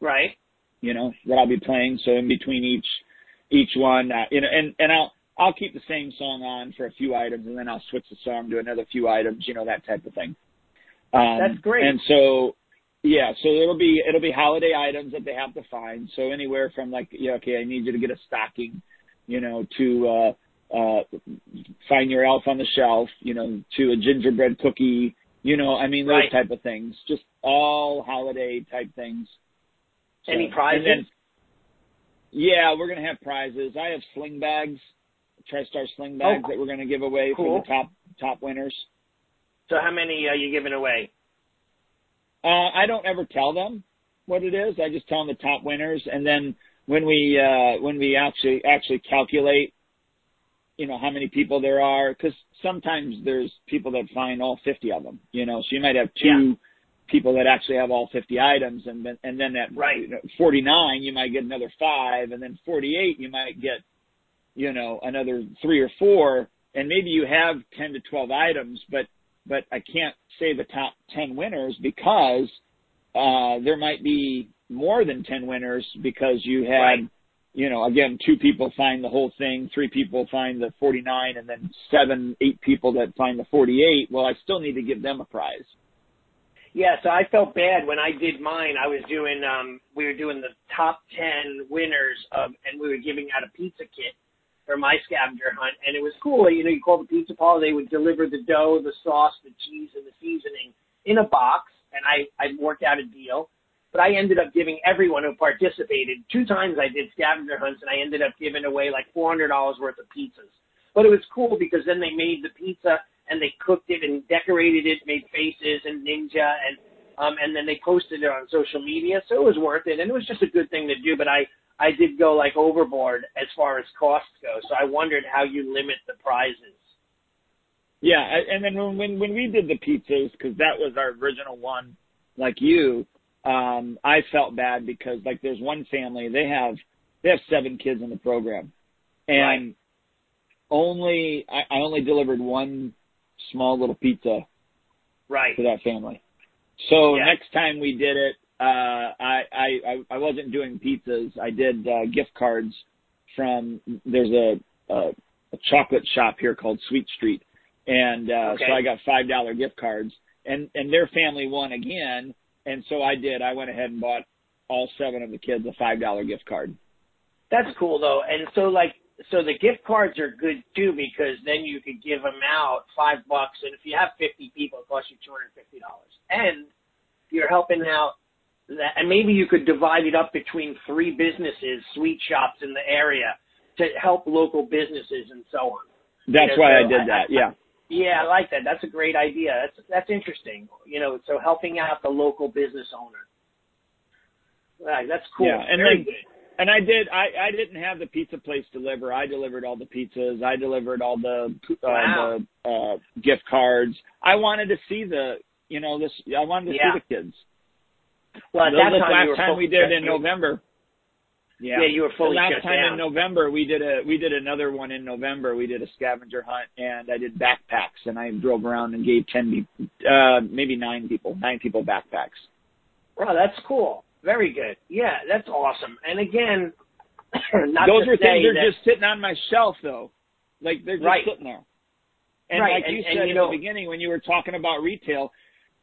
S2: right?
S1: You know that I'll be playing. So in between each each one, uh, you know, and and I'll I'll keep the same song on for a few items, and then I'll switch the song to another few items, you know, that type of thing. Um,
S2: That's great.
S1: And so yeah, so it'll be it'll be holiday items that they have to find. So anywhere from like, yeah, okay, I need you to get a stocking, you know, to uh uh find your elf on the shelf, you know, to a gingerbread cookie, you know, I mean those
S2: right.
S1: type of things. Just all holiday type things.
S2: So, Any prizes? Then,
S1: yeah, we're gonna have prizes. I have sling bags, TriStar sling bags
S2: oh,
S1: that we're gonna give away
S2: cool.
S1: for the top top winners.
S2: So how many are you giving away?
S1: Uh, I don't ever tell them what it is. I just tell them the top winners, and then when we uh, when we actually actually calculate, you know, how many people there are, because sometimes there's people that find all 50 of them. You know, so you might have two
S2: yeah.
S1: people that actually have all 50 items, and then and then at
S2: right.
S1: 49 you might get another five, and then 48 you might get, you know, another three or four, and maybe you have 10 to 12 items, but but I can't say the top 10 winners because uh, there might be more than 10 winners because you had,
S2: right.
S1: you know, again, two people find the whole thing, three people find the 49, and then seven, eight people that find the 48. Well, I still need to give them a prize.
S2: Yeah, so I felt bad when I did mine. I was doing, um, we were doing the top 10 winners of, and we were giving out a pizza kit for my scavenger hunt, and it was cool. You know, you call the pizza parlor, they would deliver the dough, the sauce, the cheese, and the seasoning in a box, and I I worked out a deal. But I ended up giving everyone who participated two times. I did scavenger hunts, and I ended up giving away like four hundred dollars worth of pizzas. But it was cool because then they made the pizza and they cooked it and decorated it, made faces and ninja and um and then they posted it on social media. So it was worth it, and it was just a good thing to do. But I I did go like overboard as far as costs go. So I wondered how you limit the prizes.
S1: Yeah, and then when when, when we did the pizzas, because that was our original one, like you, um, I felt bad because like there's one family they have they have seven kids in the program, and
S2: right.
S1: only I, I only delivered one small little pizza
S2: right
S1: to that family. So
S2: yeah.
S1: next time we did it, uh, I, I, I wasn't doing pizzas. I did uh, gift cards from there's a, a, a chocolate shop here called Sweet Street, and uh,
S2: okay.
S1: so I got five dollar gift cards, and and their family won again, and so I did. I went ahead and bought all seven of the kids a five dollar gift card.
S2: That's cool though, and so like so the gift cards are good too because then you could give them out five bucks, and if you have 50 people, it costs you $250. And you're helping out that, and maybe you could divide it up between three businesses, sweet shops in the area to help local businesses and so on.
S1: That's
S2: You know,
S1: why I did that. Yeah.
S2: Yeah, I like that. That's a great idea. That's that's interesting. You know, so helping out the local business owner. Right, that's cool.
S1: Yeah, and
S2: Very
S1: then-
S2: good.
S1: And I did. I I didn't have the pizza place deliver. I delivered all the pizzas. I delivered all the uh,
S2: Wow.
S1: the uh, gift cards. I wanted to see the you know this. I wanted to
S2: Yeah.
S1: see the kids.
S2: Well, that
S1: the
S2: time
S1: last time we did in. November. Yeah.
S2: Yeah, you were fully
S1: the last time
S2: down.
S1: in November we did a we did another one in November. We did a scavenger hunt and I did backpacks and I drove around and gave ten uh maybe nine people nine people backpacks.
S2: Wow, that's cool. Very good. Yeah, that's awesome. And again, not
S1: Those
S2: to
S1: are things that, are just sitting on my shelf though. Like they're just
S2: Right.
S1: sitting there. And
S2: Right,
S1: like
S2: and-
S1: you
S2: and
S1: said
S2: you
S1: in
S2: know-
S1: the beginning when you were talking about retail,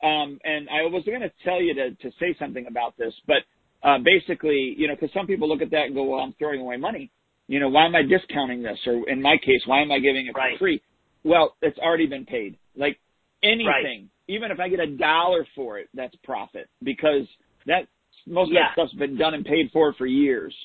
S1: um, and I was going to tell you to, to say something about this, but uh, basically, you know, because some people look at that and go, well, I'm throwing away money. You know, why am I discounting this? Or in my case, why am I giving it
S2: Right.
S1: for free? Well, it's already been paid. Like anything, even if I get a dollar for it, that's profit because that most of
S2: Yeah.
S1: that stuff's been done and paid for for years.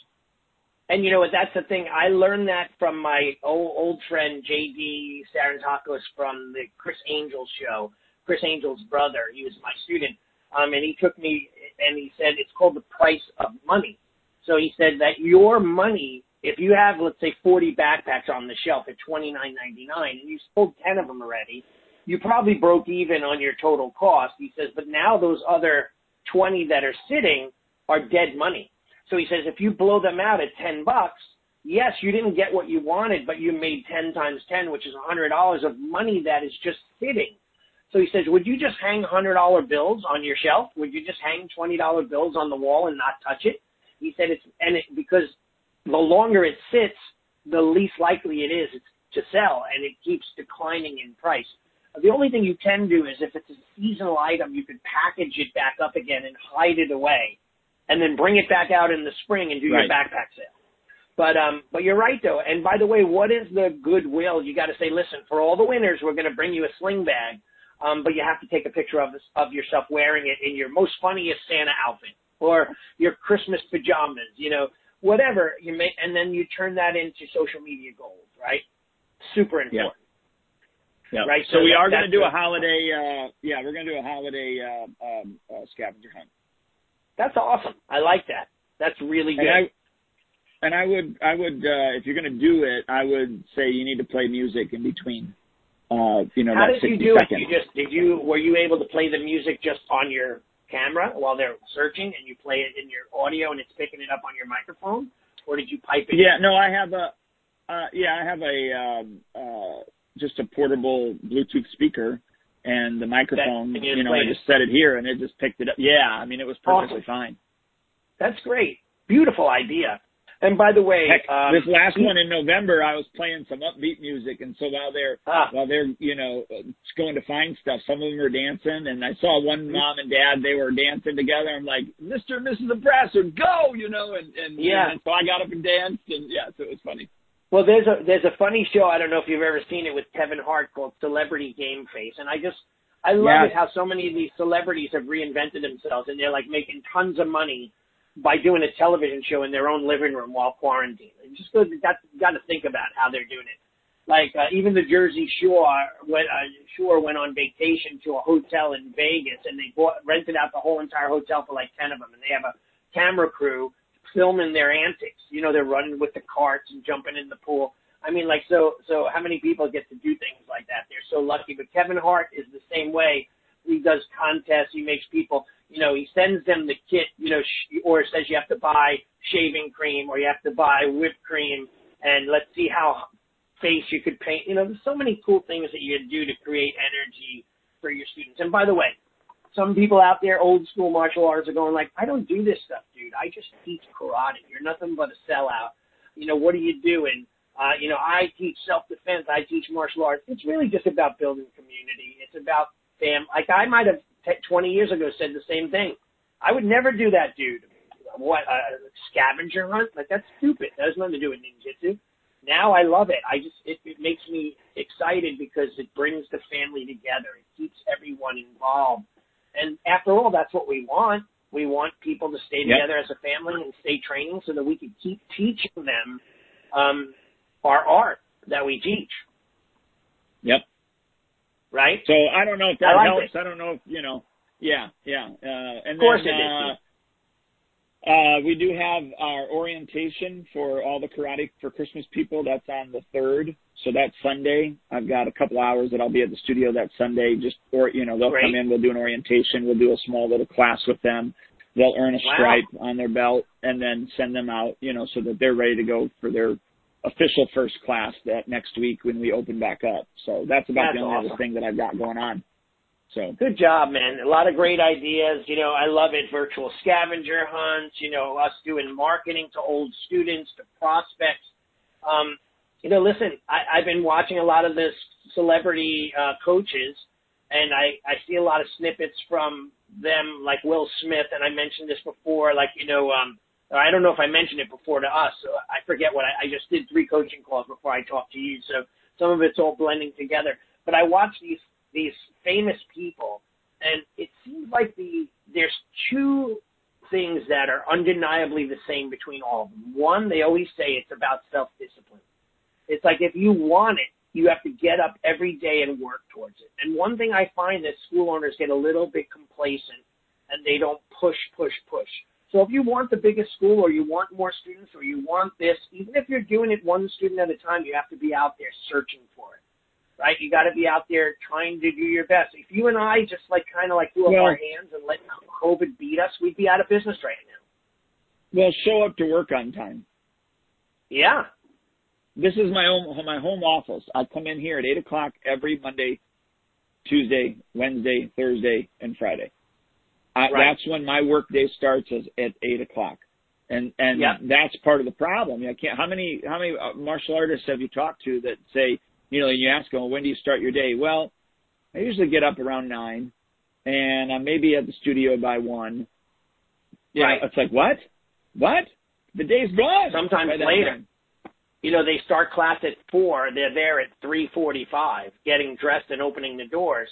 S2: and you know what? That's the thing. I learned that from my old old friend JD Sarantakos from the Criss Angel show. Criss Angel's brother. He was my student. Um, and he took me and he said it's called the price of money. So he said that your money, if you have let's say 40 backpacks on the shelf at 29.99 and you sold 10 of them already, you probably broke even on your total cost. He says, but now those other 20 that are sitting are dead money. So he says if you blow them out at 10 bucks, yes, you didn't get what you wanted, but you made 10 times 10, which is $100 of money that is just sitting. So he says, would you just hang $100 bills on your shelf? Would you just hang $20 bills on the wall and not touch it? He said it's, and it, because the longer it sits, the least likely it is to sell and it keeps declining in price. The only thing you can do is if it's a seasonal item, you could package it back up again and hide it away and then bring it back out in the spring and do
S1: Right.
S2: your backpack sale. But um, but you're right though. And by the way, what is the goodwill? You got to say, listen, for all the winners, we're going to bring you a sling bag, um, but you have to take a picture of this, of yourself wearing it in your most funniest Santa outfit or your Christmas pajamas, you know, whatever you make, and then you turn that into social media goals, right? Super important.
S1: Yeah.
S2: Right,
S1: So,
S2: so
S1: we
S2: that-
S1: are going to do a
S2: a-
S1: holiday. Uh, yeah, we're going to do a holiday uh, um, uh, scavenger hunt.
S2: That's awesome. I like that. That's really good.
S1: And I and I would I would uh, if you're going to do it, I would say you need to play music in between. Uh, you know,
S2: How
S1: that
S2: did you do
S1: seconds.
S2: it? You just did you were you able to play the music just on your camera while they're searching, and you play it in your audio and it's picking it up on your microphone, or did you pipe it?
S1: Yeah, no, I have a uh, yeah, I have a um, uh, just a portable Bluetooth speaker and the microphone.
S2: and you
S1: you know, I just set it here and it just picked it up. Yeah, I mean it was perfectly
S2: Awesome.
S1: fine.
S2: That's great. Beautiful idea. And by the way,
S1: Heck,
S2: um,
S1: this last one in November, I was playing some upbeat music, and so while they're
S2: Ah.
S1: while they're you know uh, going to find stuff, some of them are dancing, and I saw
S2: Mm-hmm.
S1: one mom and dad they were dancing together. I'm like, Mister and Mrs. Nebraska, go, you know, and and
S2: Yeah.
S1: and so I got up and danced, and yeah, so it was funny.
S2: Well, there's a there's a funny show. I don't know if you've ever seen it with Kevin Hart called Celebrity Game Face, and I just I love
S1: Yeah.
S2: it how so many of these celebrities have reinvented themselves, and they're like making tons of money by doing a television show in their own living room while quarantined. Just got got to think about how they're doing it. Like uh, even the Jersey Shore went uh, Shore went on vacation to a hotel in Vegas, and they bought rented out the whole entire hotel for like ten of them, and they have a camera crew filming their antics. You know, they're running with the carts and jumping in the pool. I mean, like, so, so how many people get to do things like that? They're so lucky. But Kevin Hart is the same way. He does contests. He makes people, you know, he sends them the kit, you know, sh- or says you have to buy shaving cream or you have to buy whipped cream and let's see how face you could paint. You know, there's so many cool things that you can do to create energy for your students. And by the way, some people out there, old school martial arts, are going like, I don't do this stuff, dude. I just teach karate. You're nothing but a sellout. You know, what are you doing? Uh, you know, I teach self-defense. I teach martial arts. It's really just about building community. It's about fam. Like I might have t- 20 years ago said the same thing. I would never do that, dude. What a scavenger hunt? Like that's stupid. That has nothing to do with ninjutsu. now I love it. I just it, it makes me excited because it brings the family together. It keeps everyone involved. And after all, that's what we want. We want people to stay
S1: Yep.
S2: together as a family and stay training so that we can keep teaching them um, our art that we teach.
S1: Yep.
S2: Right?
S1: So I don't know if that
S2: I like
S1: helps.
S2: it.
S1: I don't know if you know. Yeah, yeah. Uh, and
S2: Of course
S1: then,
S2: it
S1: uh. Uh, we do have our orientation for all the karate for Christmas people. That's on the third, so that's Sunday. I've got a couple hours that I'll be at the studio that Sunday. Just or you know they'll
S2: Great.
S1: come in. We'll do an orientation. We'll do a small little class with them. They'll earn a
S2: Wow.
S1: stripe on their belt and then send them out. You know so that they're ready to go for their official first class that next week when we open back up. So that's about
S2: That's
S1: the only
S2: awesome.
S1: other thing that I've got going on. So
S2: Good job, man. A lot of great ideas. You know, I love it. Virtual scavenger hunts, you know, us doing marketing to old students, to prospects. Um, you know, listen, I, I've been watching a lot of this celebrity uh, coaches, and I, I see a lot of snippets from them, like Will Smith, and I mentioned this before, like, you know, um, Uh, I don't know if I mentioned it before to us. So I forget what I, I just did three coaching calls before I talked to you. So some of it's all blending together. But I watch these these famous people, and it seems like the there's two things that are undeniably the same between all of them. One, they always say it's about self discipline. It's like if you want it, you have to get up every day and work towards it. And one thing I find that school owners get a little bit complacent and they don't push, push, push. So if you want the biggest school or you want more students or you want this, even if you're doing it one student at a time, you have to be out there searching for it. Right? You got to be out there trying to do your best. If you and I just like kind of like threw up our hands and let COVID beat us, we'd be out of business right now.
S1: well, show up to work on time.
S2: Yeah.
S1: this is my own my home office. I come in here at eight o'clock every Monday, Tuesday, Wednesday, Thursday, and Friday. I,
S2: Right.
S1: That's when my work day starts is at eight o'clock, and and
S2: Yep.
S1: that's part of the problem. I can't. How many how many uh, martial artists have you talked to that say you know and you ask them well, when do you start your day? Well, I usually get up around nine, and I'm maybe at the studio by one. Know,
S2: Right.
S1: it's like what? What? The day's gone.
S2: Sometimes later.
S1: time.
S2: you know, they start class at four, they're there at three forty-five, getting dressed and opening the doors.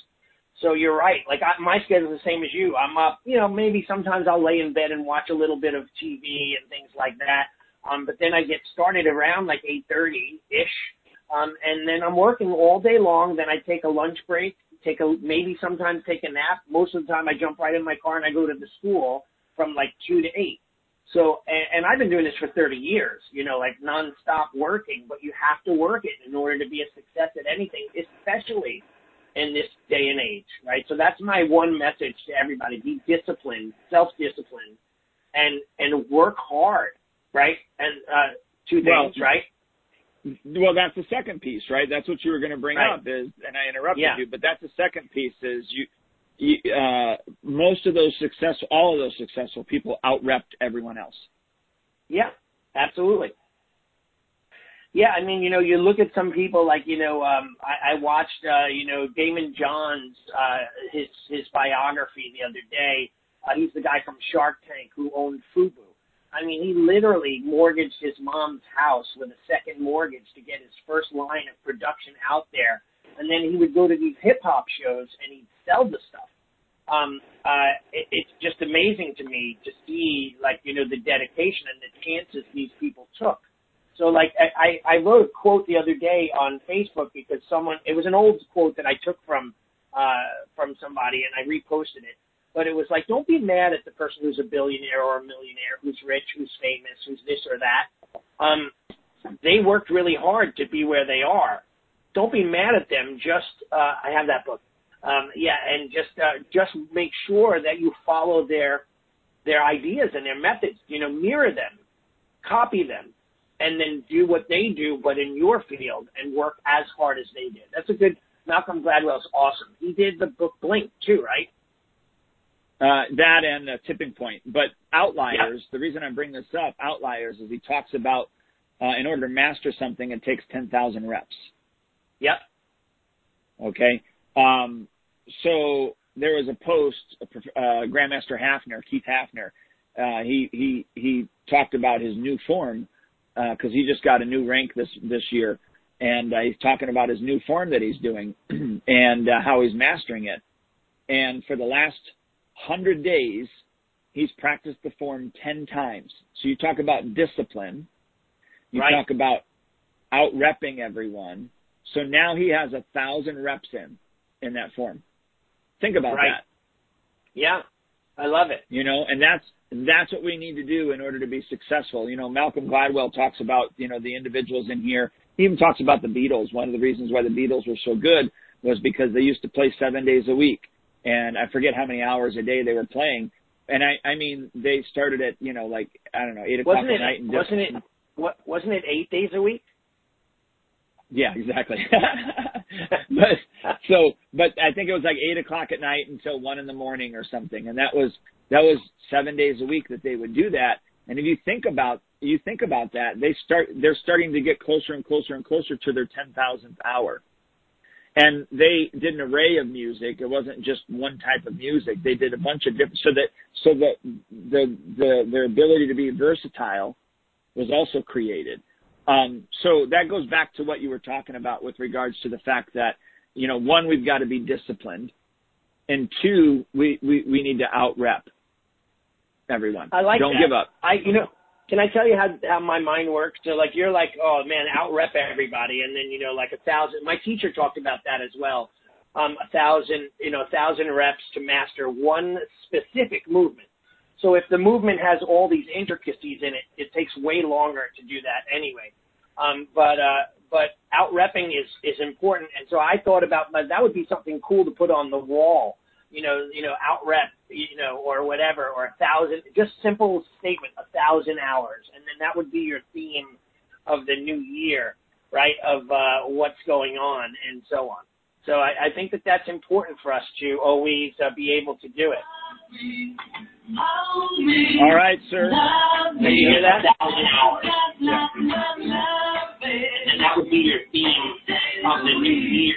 S2: So you're right. Like I, my schedule's the same as you. I'm up, you know, maybe sometimes I'll lay in bed and watch a little bit of TV and things like that. Um, but then I get started around like eight thirty ish, um, and then I'm working all day long. Then I take a lunch break, take a maybe sometimes take a nap. Most of the time I jump right in my car and I go to the school from like two to eight. So, and, and I've been doing this for 30 years, you know, like nonstop working, but you have to work it in order to be a success at anything, especially in this day and age, right? So that's my one message to everybody. Be disciplined, self-disciplined, and, and work hard, right? And, uh, two
S1: Well,
S2: things, right?
S1: Well, that's the second piece, right? That's what you were going to bring
S2: Right.
S1: up is, and I interrupted
S2: Yeah.
S1: you, but that's the second piece is you, you uh, most of those successful, all of those successful people outrepped everyone else.
S2: Yeah, absolutely. Yeah, I mean, you know, you look at some people like, you know, um, I, I watched, uh, you know, Daymond Johns, uh, his his biography the other day. Uh, he's the guy from Shark Tank who owned Fubu. I mean, he literally mortgaged his mom's house with a second mortgage to get his first line of production out there, and then he would go to these hip hop shows and he'd sell the stuff um, uh, it, it's just amazing to me to see like you know the dedication and the chances these people took. So like I, I wrote a quote the other day on Facebook because someone it was an old quote that I took from uh, from somebody and I reposted it. But it was like, don't be mad at the person who's a billionaire or a millionaire, who's rich, who's famous, who's this or that. Um, they worked really hard to be where they are. Don't be mad at them. Just uh, I have that book um, yeah, and just uh, just make sure that you follow their their ideas and their methods. You know, mirror them, copy them, and then do what they do, but in your field, and work as hard as they did. That's a good. Malcolm Gladwell's awesome. He did the book Blink too, right?
S1: Uh, that and uh, tipping point. But outliers, the reason I bring this up, outliers, is he talks about uh, in order to master something, it takes 10,000 reps.
S2: Yep.
S1: Okay. Um, so there was a post, uh, Grandmaster Hafner, Keith Hafner. Uh, he he he talked about his new form because uh, he just got a new rank this this year, and uh, he's talking about his new form that he's doing and uh, how he's mastering it. And for the last hundred days, he's practiced the form ten times. So you talk about discipline, you
S2: right.
S1: talk about out repping everyone. So now he has a thousand reps in in that form. Think about
S2: right.
S1: that.
S2: Yeah, I love it.
S1: You know, and that's that's what we need to do in order to be successful. You know, Malcolm Gladwell talks about you know the individuals in here. He even talks about the Beatles. One of the reasons why the Beatles were so good was because they used to play seven days a week, and I forget how many hours a day they were playing. And I, I mean, they started at you know like I don't know eight o'clock
S2: wasn't
S1: at
S2: it,
S1: night. And
S2: wasn't it? What wasn't it? Eight days a week.
S1: Yeah, exactly. but so, but I think it was like eight o'clock at night until one in the morning or something, and that was that was seven days a week that they would do that. And if you think about you think about that, they start they're starting to get closer and closer and closer to their ten thousandth hour. And they did an array of music. It wasn't just one type of music. They did a bunch of different so that so that the the their ability to be versatile was also created. Um, so that goes back to what you were talking about with regards to the fact that, you know, one, we've got to be disciplined, and two, we, we, we need to out rep everyone.
S2: I like
S1: Don't give up.
S2: I, you know, can I tell you how how my mind works? So like you're like, oh man, out rep everybody, and then you know like a thousand. My teacher talked about that as well. Um, a thousand, you know, a thousand reps to master one specific movement. So if the movement has all these intricacies in it, it takes way longer to do that anyway. Um, but uh, but out repping is is important, and so I thought about that would be something cool to put on the wall. You know, you know, out rep, you know, or whatever, or a thousand, just simple statement, a thousand hours, and then that would be your theme of the new year, right? Of uh, what's going on and so on. So I, I think that that's important for us to always uh, be able to do it.
S1: All right, sir.
S2: Can you hear that? Yeah. And that would be your theme of the new year.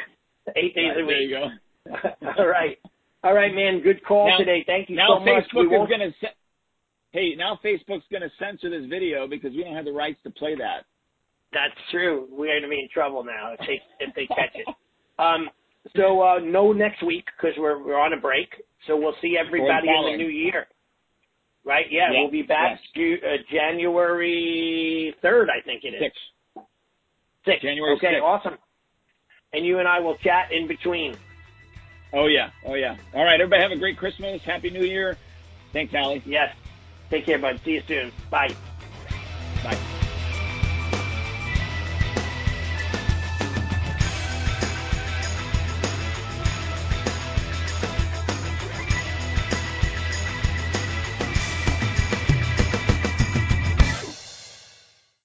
S2: Eight days a week.
S1: There you go.
S2: All right. All right, man. Good call
S1: now,
S2: today. Thank you so much.
S1: Facebook
S2: we
S1: is going to. Se- hey, now Facebook's going to censor this video because we don't have the rights to play that.
S2: That's true. We're going to be in trouble now if they if they catch it. Um, so uh, no next week because we're we're on a break. So we'll see everybody in the new year. Right? Yeah,
S1: yeah.
S2: we'll be back
S1: yes.
S2: uh, January third, I think it is.
S1: Six.
S2: Six.
S1: January
S2: Okay,
S1: 6th.
S2: awesome. And you and I will chat in between.
S1: Oh yeah, oh yeah. All right, everybody have a great Christmas, Happy New Year. Thanks, Allie.
S2: Yes. Take care, bud. See you soon. Bye.
S1: Bye.